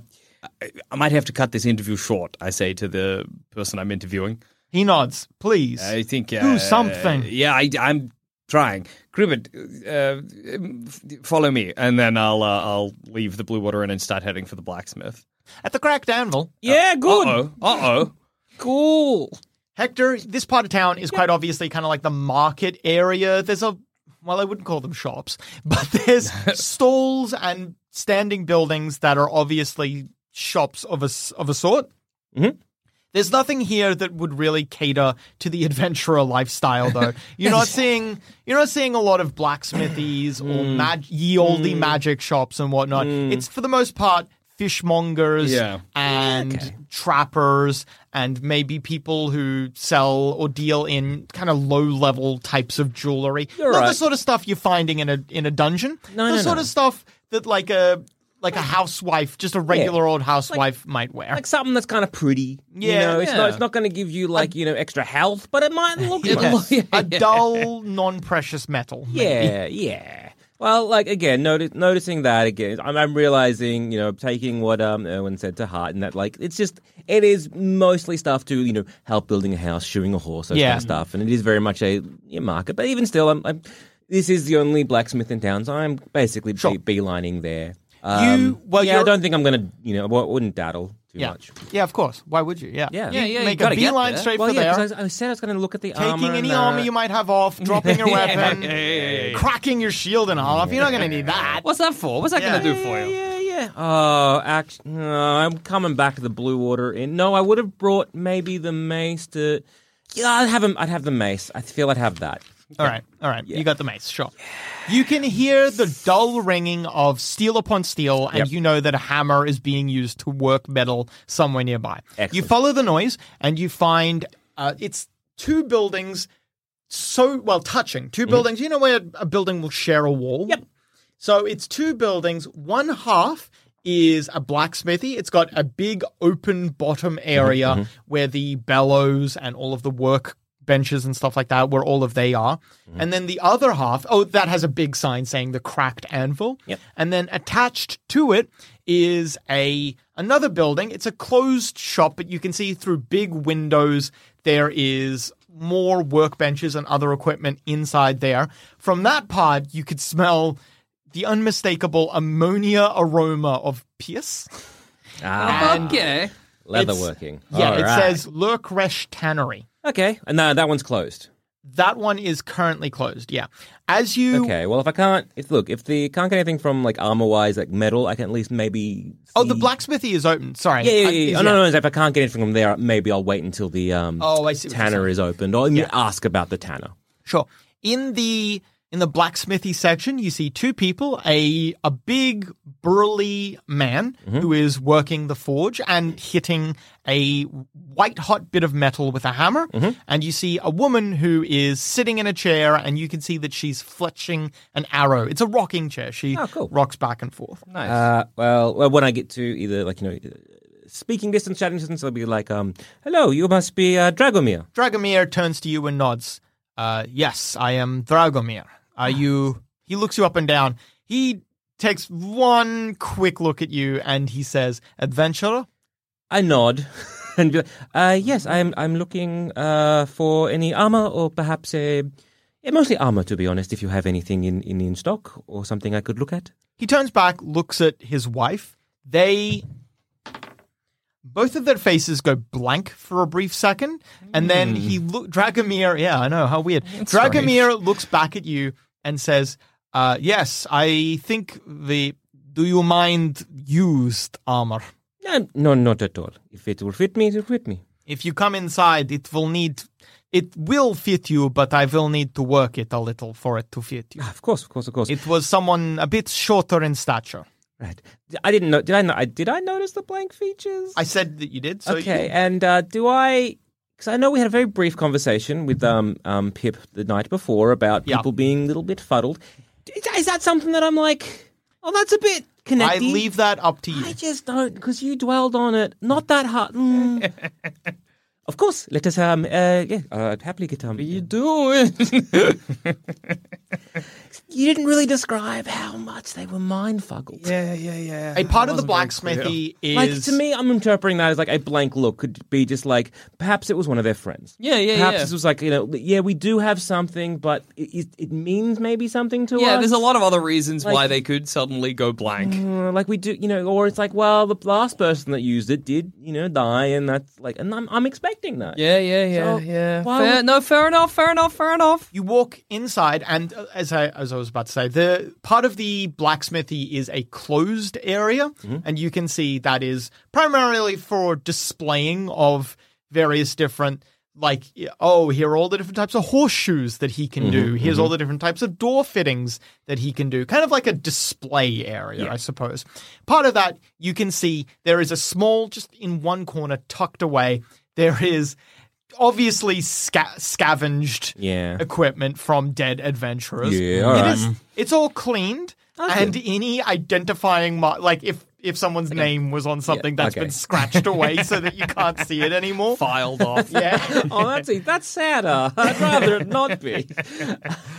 I, I might have to cut this interview short. I say to the person I'm interviewing. He nods. Please. I think uh, Do something. Yeah, I, I'm trying. Cribbit, uh, follow me, and then I'll uh, I'll leave the Blue Water Inn and start heading for the blacksmith. At the cracked anvil, Yeah, good. Uh oh. Uh oh. Cool. Hector, this part of town is quite obviously kind of like the market area. There's a, well, I wouldn't call them shops, but there's stalls and standing buildings that are obviously shops of a, of a sort. Mhm. There's nothing here that would really cater to the adventurer lifestyle, though. You're not seeing you're not seeing a lot of blacksmithies or mag- ye olde magic shops and whatnot. It's for the most part fishmongers Yeah. and trappers and maybe people who sell or deal in kind of low level types of jewelry. You're Not the sort of stuff you're finding in a in a dungeon. No, the no, sort no. of stuff that like a like a housewife, just a regular old housewife might wear. Like something that's kind of pretty. You Yeah. know, it's Yeah. not it's not going to give you like, you know, extra health, but it might look Yes. nice. a dull, non-precious metal. maybe. Yeah, yeah. Well, like again, noti- noticing that again, I'm, I'm realizing, you know, taking what um Urwin said to heart, and that like it's just it is mostly stuff to you know help building a house, shoeing a horse, those Yeah. kind of stuff, and it is very much a yeah, market. But even still, I'm, I'm this is the only blacksmith in town, so I'm basically Sure. be- beelining there. You- Um, well, yeah, I don't think I'm gonna, you know, I wouldn't daddle too Yeah. much. Yeah, of course. Why would you? Yeah. Yeah. You Yeah, yeah, you make a beeline straight Well, for yeah, there. I, I said I was going to look at the Taking armor any and, uh, armor you might have off, dropping your weapon, yeah, cracking your shield in half. You're not going to need that. What's that for? What's that going to do for you? Yeah, yeah. Oh, actually, no, I'm coming back to the Blue Water Inn. No, I would have brought maybe the mace to. Yeah, I'd have him. I'd have the mace. I feel I'd have that. All right, all right. You got the mace, sure. You can hear the dull ringing of steel upon steel, and Yep. you know that a hammer is being used to work metal somewhere nearby. You follow the noise, and you find uh, it's two buildings so well touching. 2 mm-hmm. buildings. You know where a building will share a wall. Yep. So it's two buildings. One half is a blacksmithy. It's got a big open bottom mm-hmm, area mm-hmm. where the bellows and all of the work benches and stuff like that, where all of they are. And then the other half, oh, that has a big sign saying the cracked anvil. Yep. And then attached to it is a another building. It's a closed shop, but you can see through big windows there is more workbenches and other equipment inside there. From that part, you could smell the unmistakable ammonia aroma of Pierce. Ah, And Okay. leatherworking. Yeah, All it right. says Lurkresh Tannery. Okay, and no, that one's closed. That one is currently closed. Yeah. As you Okay, well, if I can't, if look, if the can't get anything from like armor wise, like metal, I can at least maybe. Oh, the blacksmithy is open. Sorry. Yeah, yeah, I- yeah. is- Oh, no, no, no, If I can't get anything from there, maybe I'll wait until the um, Oh, I see what you're tanner saying. is opened, or ask about the tanner. Sure. In the in the blacksmithy section, you see two people, a a big burly man Mm-hmm. who is working the forge and hitting a white hot bit of metal with a hammer, Mm-hmm. and you see a woman who is sitting in a chair and you can see that she's fletching an arrow. It's a rocking chair. She Oh, cool. rocks back and forth. Nice. Uh, well, well, when I get to either like you know, speaking distance, chatting distance, I'll be like, um, "Hello, you must be uh, Dragomir." Dragomir turns to you and nods. Uh, yes, I am Dragomir. Are you? He looks you up and down. He takes one quick look at you and he says, "Adventurer." I nod and be like, uh, "Yes, I'm. I'm looking uh, for any armor or perhaps a, mostly armor, to be honest. If you have anything in, in, in stock or something I could look at. He turns back, looks at his wife. They. Both of their faces go blank for a brief second, and then he look Dragomir. Yeah, I know how weird. Dragomir looks back at you and says, uh, "Yes, I think the. Do you mind used armor? No, no, not at all. If it will fit me, it will fit me. If you come inside, it will need. It will fit you, but I will need to work it a little for it to fit you. Ah, Of course, of course, of course. It was someone a bit shorter in stature. Right. I didn't know. Did I? Know, I did I notice the blank features? I said that you did. So okay, you- and uh, do I? Because I know we had a very brief conversation with um, um, Pip the night before about Yeah. people being a little bit fuddled. Is, is that something that I'm like? Oh, that's a bit connected. I leave that up to you. I just don't because you dwelled on it. Not that hard. Mm. of course, let us um uh yeah uh, I'd happily get um. What are you doing? You didn't really describe how much they were mind fuckled. yeah, yeah, yeah. A part of the Wasn't very clear. blacksmithy is Like to me, I'm interpreting that as like a blank look could be just like perhaps it was one of their friends. Yeah, yeah, Perhaps yeah. this was like you know yeah we do have something, but it, it, it means maybe something to us. Yeah, there's a lot of other reasons Like- why they could suddenly go blank. Uh, like we do, you know, or it's like, well, the last person that used it did, you know, die, and that's like, and I'm, I'm expecting that. Yeah, yeah, yeah, So, yeah. why Fair, would- no, fair enough, fair enough, fair enough. you walk inside, and uh, as I as I was about to say, the part of the blacksmithy is a closed area, mm-hmm. and you can see that is primarily for displaying of various different. Like, oh, here are all the different types of horseshoes that he can mm-hmm, do. Here's all mm-hmm. the different types of door fittings that he can do. Kind of like a display area, I suppose. Part of that, you can see there is a small, just in one corner, tucked away, there is obviously sca- scavenged Yeah. equipment from dead adventurers. Yeah, It alright. is- it's all cleaned, and any identifying mar- like if if someone's name was on something that's okay. been scratched away so that you can't see it anymore. Filed off. Yeah. oh, that's that's sadder. I'd rather it not be.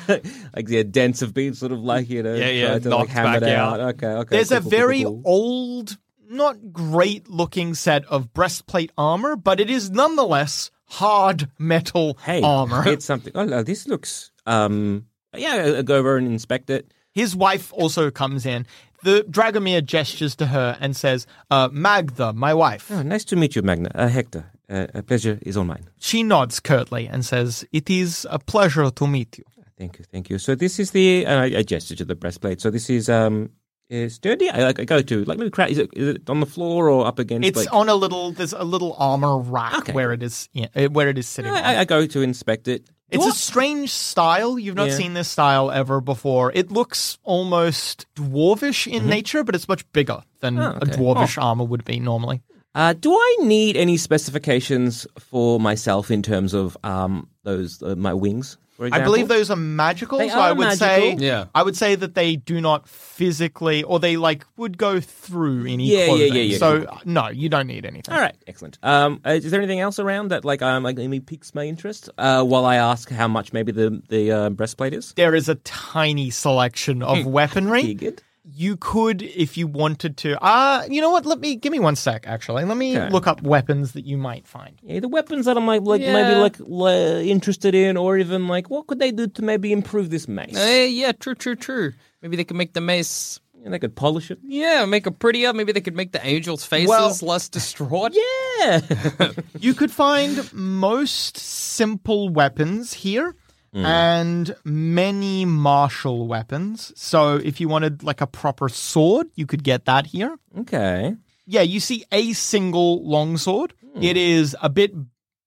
like the dents have been sort of like you know, Yeah, yeah, tried to like knocked hammer back it out. Okay, okay. There's cool, a cool, cool, very cool. old, not great looking set of breastplate armor, but it is nonetheless hard metal hey armor. It's something. Oh, no, this looks. Um, yeah, go over and inspect it. His wife also comes in. The Dragomir gestures to her and says, uh, Magda, my wife. Oh, nice to meet you, Magna. Uh, Hector, uh, a pleasure is all mine. She nods curtly and says, It is a pleasure to meet you. Thank you, thank you. So this is the. And I, I gesture to the breastplate. So this is um. Is sturdy. I like. I go to like maybe. Cra- is it is it on the floor or up against? It's like, on a little, there's a little armor rack Okay. where it is, yeah, where it is sitting. I, I go to inspect it. It's Do a strange style. You've not Yeah. seen this style ever before. It looks almost dwarvish in nature, but it's much bigger than Mm-hmm. Oh, a okay. dwarvish armor would be normally. Uh, do I need any specifications for myself in terms of um those uh, my wings? For I believe those are magical, They so I are would say. Yeah. I would say that they do not physically or they like would go through any Yeah, yeah, clothing. yeah, yeah, So cool. no, you don't need anything. All right, excellent. Um, uh, is there anything else around that like um like maybe piques my interest? Uh, while I ask how much maybe the the uh, breastplate is. There is a tiny selection of weaponry. Figured. You could, if you wanted to. Uh, you know what? Let me give me one sec. Actually, let me Okay. look up weapons that you might find. Yeah, the weapons that I'm like, like maybe Yeah. like le- interested in, or even like what could they do to maybe improve this mace? Eh, yeah, true, true, true. Maybe they could make the mace. Yeah, they could polish it. Yeah, make it prettier. Maybe they could make the angels' faces Well- less distraught. Yeah. You could find most simple weapons here. Hmm. And many martial weapons. So, if you wanted like a proper sword, you could get that here. okay. Yeah, you see a single longsword. Hmm. It is a bit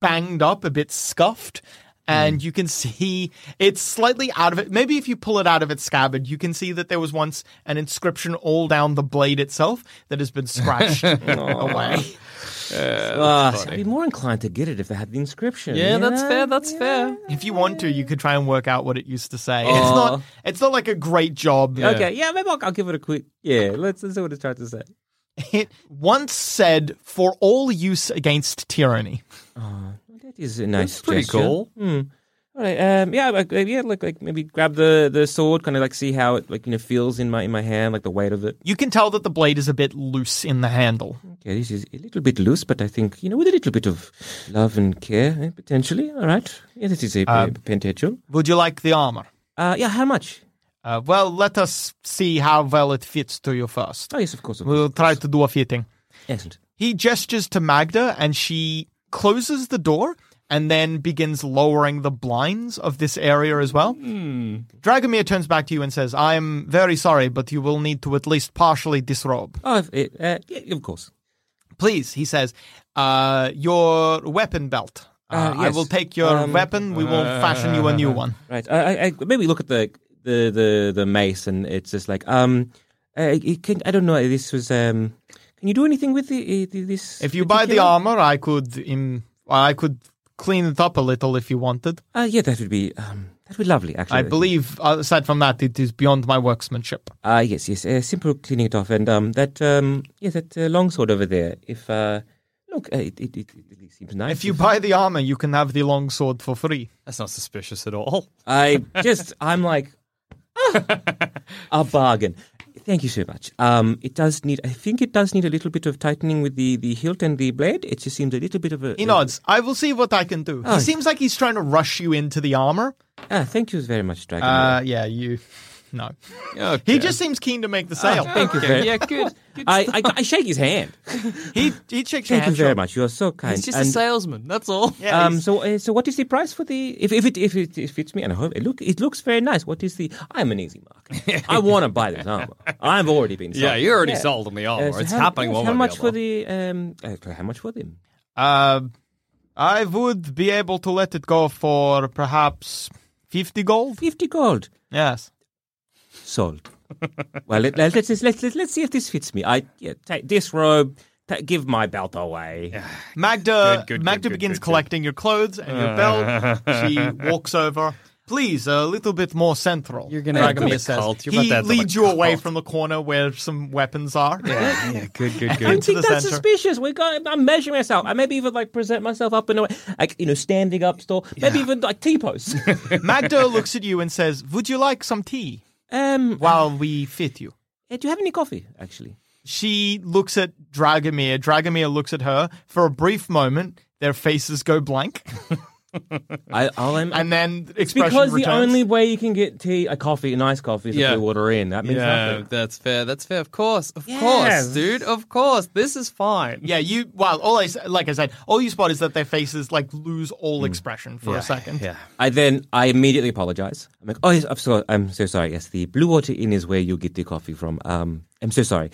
banged up, a bit scuffed, and you can see it's slightly out of it. Maybe if you pull it out of its scabbard, you can see that there was once an inscription all down the blade itself that has been scratched away. Uh, I'd be more inclined to get it if they had the inscription. Yeah, you that's know? fair. That's fair. If you want to, you could try and work out what it used to say. It's not. It's not like a great job. Okay, yeah, maybe I'll, I'll give it a quick. Yeah, let's, let's see what it's trying to say. It once said, "For all use against tyranny." That is a nice pretty gesture. cool. Hmm. All right. Um, yeah. Like, uh, yeah. Like, like maybe grab the, the sword, kind of like see how it like you know feels in my in my hand, like the weight of it. You can tell that the blade is a bit loose in the handle. Okay, this is a little bit loose, but I think you know with a little bit of love and care, eh, potentially. All right. Yeah, this is a, potential. Would you like the armor? Uh, yeah. How much? Uh, well, let us see how well it fits to you first. Oh yes, of course. Of We'll course. try to do a fitting. Excellent. He gestures to Magda and she closes the door and then begins lowering the blinds of this area as well. Dragomir turns back to you and says, I'm very sorry, but you will need to at least partially disrobe. Oh, it, uh, yeah, of course. Please, he says, uh, your weapon belt. Uh, Uh, I will take your Um, weapon. We will fashion you a new one. Right. I, I, I maybe look at the the the the mace, and it's just like um, uh, it can, I don't know. This was um. Can you do anything with the, uh, this? If you buy the armor, I could, im- I could clean it up a little if you wanted. Uh, yeah, that would be um, that would be lovely. Actually, I believe, uh, aside from that, it is beyond my workmanship. Uh, yes, yes. Uh, simple cleaning it off, and um, that um, yeah, that uh, longsword over there. If uh, look, uh, it, it, it, it seems nice. If you buy the armor, you can have the long sword for free. That's not suspicious at all. I just, I'm like, ah, a bargain. Thank you so much. Um, it does need, I think it does need a little bit of tightening with the, the hilt and the blade. It just seems a little bit of a. He nods. I will see what I can do. Oh. He seems like he's trying to rush you into the armor. Ah, thank you very much, Dragon. Uh, yeah, you. No. He just seems keen to make the sale. thank you very Yeah, good. good I. I, I shake his hand. he he shakes your Thank you hand. very sure. much. You are so kind. He's just And, a salesman. That's all. Yeah, um, he's- so, uh, so what is the price for the? If, if it if it fits me, and I hope it look it looks very nice. What is the? I'm an easy mark. I want to buy this armor. I've already been. Sold. Yeah, you're already Yeah. sold on the Uh, armor. so it's how, happening yes, one How way or much for other. the? Um, uh, how much for them? Uh, I would be able to let it go for perhaps 50 gold. Fifty gold. Yes. Sold. well, let, let, let's, let's let's let's see if this fits me. I yeah, take this robe. ta give my belt away. Magda, Good, good, Magda good, begins good, good. collecting your clothes and your belt. she walks over. Please, a little bit more central. You're gonna enter Dragomir the says. cult. You're about he to leads you away cult. from the corner where some weapons are. Yeah, yeah, good, good, I good. don't think that's center. suspicious. We got. I'm measuring myself. I maybe even like present myself up in a way, like you know, standing up, still. Maybe even like T pose. Magda looks at you and says, Would you like some tea um, while we fit you? uh, do you have any coffee? Actually, She looks at Dragomir. Dragomir looks at her. For a brief moment, their faces go blank. I, I'll. Um, and then it's expression because the only way you can get tea, a coffee, a nice coffee, is Yeah. to put water in. That means Yeah, nothing. that's fair. That's fair. Of course, of Yes. course, dude. Of course, this is fine. Yeah, you. Well, all I s- like I said, all you spot is that their faces like lose all expression for a second. Yeah. I then I immediately apologize. I'm like, oh yes, I'm so I'm so sorry. Yes, the Blue Water Inn is where you get the coffee from. Um, I'm so sorry,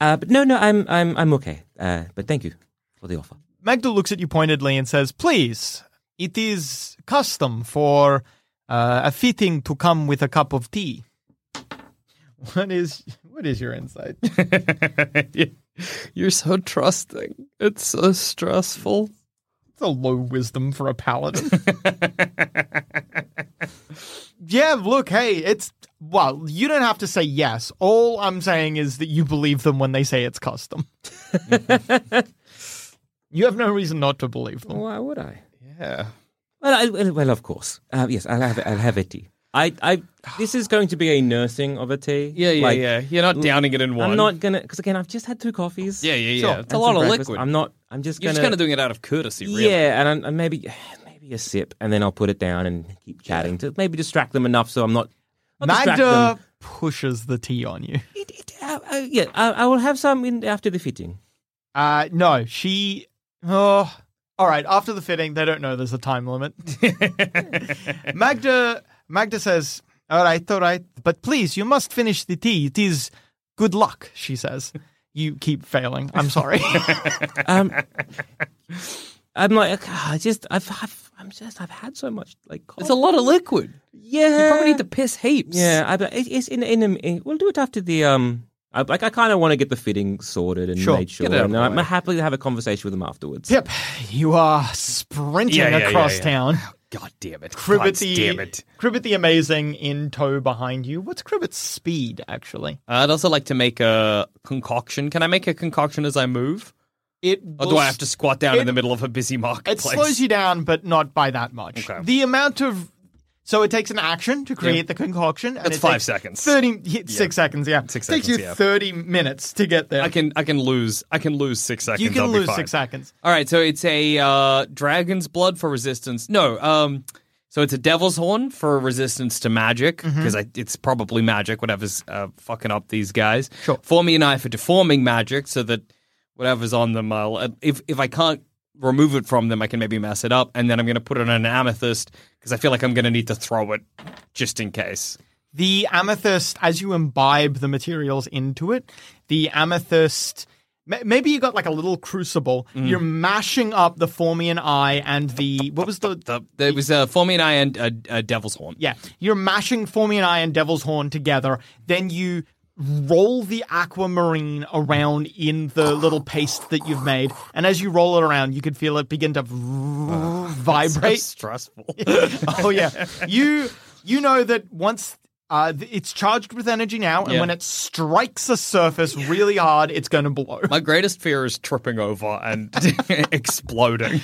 uh, but no, no, I'm I'm I'm okay. Uh, but thank you for the offer. Magda looks at you pointedly and says, "Please, it is custom for uh, a fitting to come with a cup of tea." What is what is your insight? You're so trusting. It's so stressful. It's a low wisdom for a paladin. yeah, look, hey, it's well, you don't have to say yes. All I'm saying is that you believe them when they say it's custom. you have no reason not to believe them. Why would I? Yeah. Well, I, well, of course. Uh, yes, I'll have I'll have a tea. I, I this is going to be a nursing of a tea. Yeah, yeah, Like, yeah. You're not downing it in one. I'm not gonna because again I've just had two coffees. Yeah, yeah, yeah. It's a and lot some of breakfast. liquid. I'm not. I'm just You're gonna. just kind of doing it out of courtesy, really. Yeah, and, I'm- and maybe maybe a sip, and then I'll put it down and keep chatting to maybe distract them enough so I'm not. not distract Magda them. pushes the tea on you. It, it, uh, uh, yeah, I, I will have some in after the fitting. Uh, no, she. Oh, all right. After the fitting, they don't know there's a time limit. Magda, Magda says, "All right, all right, but please, you must finish the tea. It is good luck," she says. You keep failing. I'm sorry. Um, I'm like, I just, I've, I've, I'm just, I've had so much like. Coffee. It's a lot of liquid. Yeah, You probably need to piss heaps. Yeah, I, but it's in, in, a- in, we'll do it after the um. I, like I kind of want to get the fitting sorted and Sure. made sure, Get it and I'm way. happy to have a conversation with them afterwards. yep, you are sprinting Yeah, yeah, yeah, across yeah. town. God damn it. Cribbit God the damn it. Cribbit the Amazing in tow behind you. What's Cribbit's speed actually? Uh, I'd also like to make a concoction. Can I make a concoction as I move? It Or do will I have to squat down it- in the middle of a busy marketplace? It slows you down, but not by that much. Okay. The amount of So it takes an action to create the concoction. And That's five seconds. Thirty, yeah, six seconds. Yeah, Six it takes you yeah. thirty minutes to get there. I can I can lose I can lose six seconds. you can I'll lose six seconds. All right, so it's a uh, dragon's blood for resistance. No, um, so it's a devil's horn for resistance to magic Mm-hmm. because it's probably magic. Whatever's uh, fucking up these guys. Sure. Formy and I for deforming magic, so that whatever's on them, I'll uh, if if I can't remove it from them, I can maybe mess it up, and then I'm going to put it on an amethyst because I feel like I'm going to need to throw it just in case. The amethyst, as you imbibe the materials into it, the amethyst. Maybe you got like a little crucible. Mm. You're mashing up the Formian eye and the what was the The, it was a Formian Eye and a, uh, devil's horn. Yeah, you're mashing Formian Eye and Devil's Horn together. Then you roll the aquamarine around in the little paste that you've made, and as you roll it around, you can feel it begin to So vibrate. stressful. oh yeah, you you know that once. Uh, it's charged with energy now, and Yeah. when it strikes a surface really hard, it's going to blow. My greatest fear is tripping over and exploding.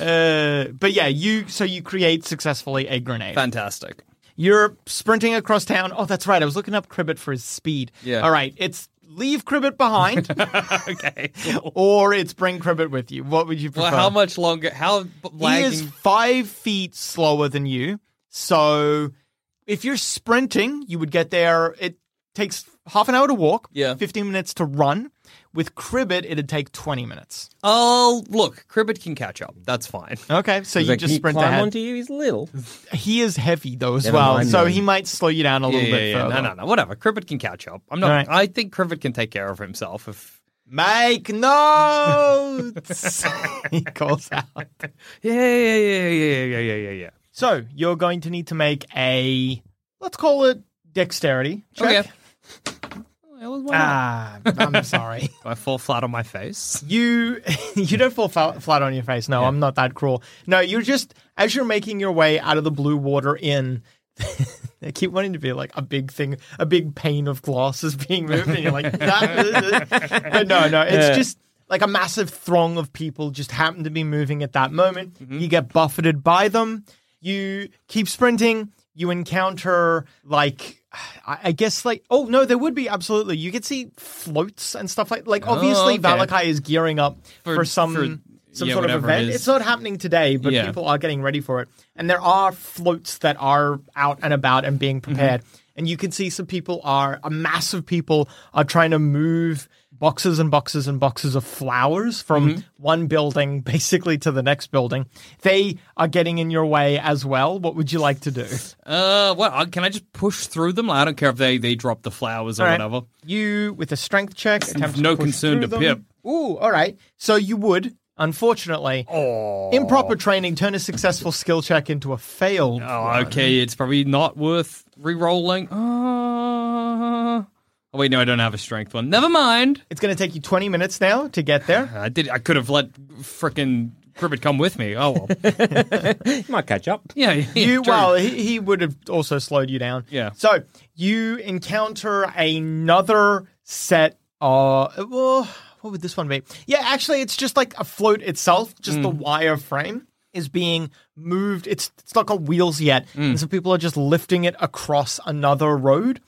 Uh, but yeah, you so you create successfully a grenade. Fantastic. You're sprinting across town. Oh, that's right. I was looking up Cribbit for his speed. Yeah. All right. It's leave Cribbit behind, okay. or it's bring Cribbit with you. What would you prefer? Well, how much longer? How b- He is five feet slower than you. So if you're sprinting, you would get there. It takes half an hour to walk. Yeah. 15 minutes to run. With Cribbit, it'd take 20 minutes. Oh, look, Cribbit can catch up. That's fine. Okay. So you Like, just can he sprint climb ahead. onto you? He's little. He is heavy though as Never well, mind so then. he might slow you down a little bit further. No, no, no. Whatever. Cribbit can catch up. I'm not. All right. I think Cribbit can take care of himself. If Make notes. he calls out. yeah, yeah, yeah, yeah, yeah, yeah, yeah, yeah. So you're going to need to make a let's call it dexterity check. Okay. Well, why not? Ah, I'm sorry. Do I fall flat on my face? You you don't fall fa- flat on your face. No, I'm not that cruel. No, you're just as you're making your way out of the blue water in. I keep wanting to be like a big thing, a big pane of glass is being moved, and you're like, but no, no, it's just like a massive throng of people just happen to be moving at that moment. You get buffeted by them. You keep sprinting. You encounter like, I, guess like, oh no, there would be absolutely. You could see floats and stuff like, like obviously okay. Vallaki is gearing up for, For- some. for- some yeah, sort of whatever it event. It's not happening today, but Yeah. people are getting ready for it. And there are floats that are out and about and being Mm-hmm. prepared. And you can see some people are, a mass of people are trying to move boxes and boxes and boxes of flowers from Mm-hmm. one building basically to the next building. They are getting in your way as well. What would you like to do? Uh, well, can I just push through them? I don't care if they they drop the flowers or right. whatever. You, with a strength check, no concern to them. Pip. Ooh, all right. So you would, unfortunately, improper training turn a successful skill check into a failed. Oh, one. okay. It's probably not worth re-rolling. Uh, oh wait, no, I don't have a strength one. Never mind. It's going to take you 20 minutes now to get there. I did. I could have let frickin' Cribbit come with me. Oh well. He might catch up. yeah. yeah You true. well, he, he would have also slowed you down. Yeah. So you encounter another set of well, what would this one be? Yeah, actually, it's just like a float itself. Just Mm. the wire frame is being moved. It's it's not got wheels yet, Mm. and so people are just lifting it across another road.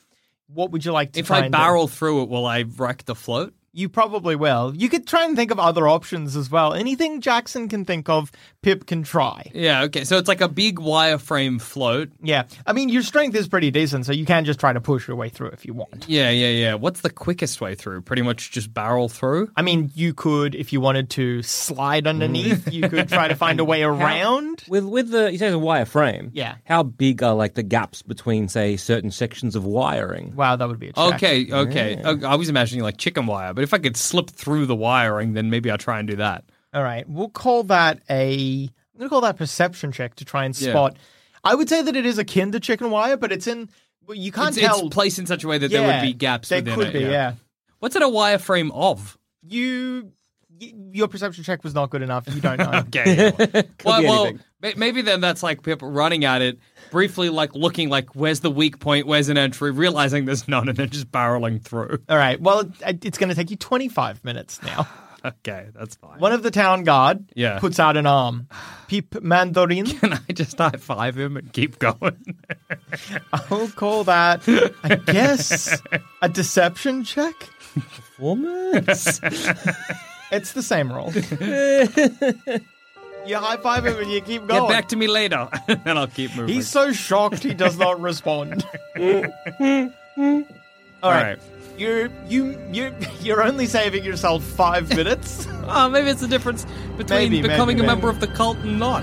What would you like to do? If I and barrel through it, will I wreck the float? You probably will. You could try and think of other options as well. Anything Jackson can think of, Pip can try. Yeah. Okay. So it's like a big wireframe float. Yeah. I mean, your strength is pretty decent, so you can just try to push your way through if you want. Yeah. Yeah. Yeah. What's the quickest way through? Pretty much just barrel through. I mean, you could, if you wanted to slide underneath, you could try to find a way around. With with the you say it's a wire frame. Yeah. How big are like the gaps between say certain sections of wiring? Wow, that would be a check. Okay, okay. Uh, I was imagining like chicken wire, but if I could slip through the wiring, then maybe I'll try and do that. All right. We'll call that a. I'm going to call that perception check to try and Yeah. spot. I would say that it is akin to chicken wire, but it's in. well, You can't It's, tell. it's placed in such a way that yeah, there would be gaps There within could it. be, yeah. What's it a wireframe of? You. y- Your perception check was not good enough. You don't know. Okay. well, be well, anything. ma- maybe then that's like people running at it, briefly like looking like where's the weak point, where's an entry, realizing there's none, and then just barreling through. All right. Well, it, it's going to take you 25 minutes now. okay, that's fine. One of the town guard Yeah. puts out an arm. Peep Mandarin. Can I just high five him and keep going? I'll call that, I guess, a deception check. Performance. It's the same roll. you high five him and you keep going. Get back to me later, and I'll keep moving. He's so shocked he does not respond. All All right. right. You're you you you're only saving yourself five minutes. Oh, maybe it's the difference between Maybe, becoming maybe, a member of the cult and not.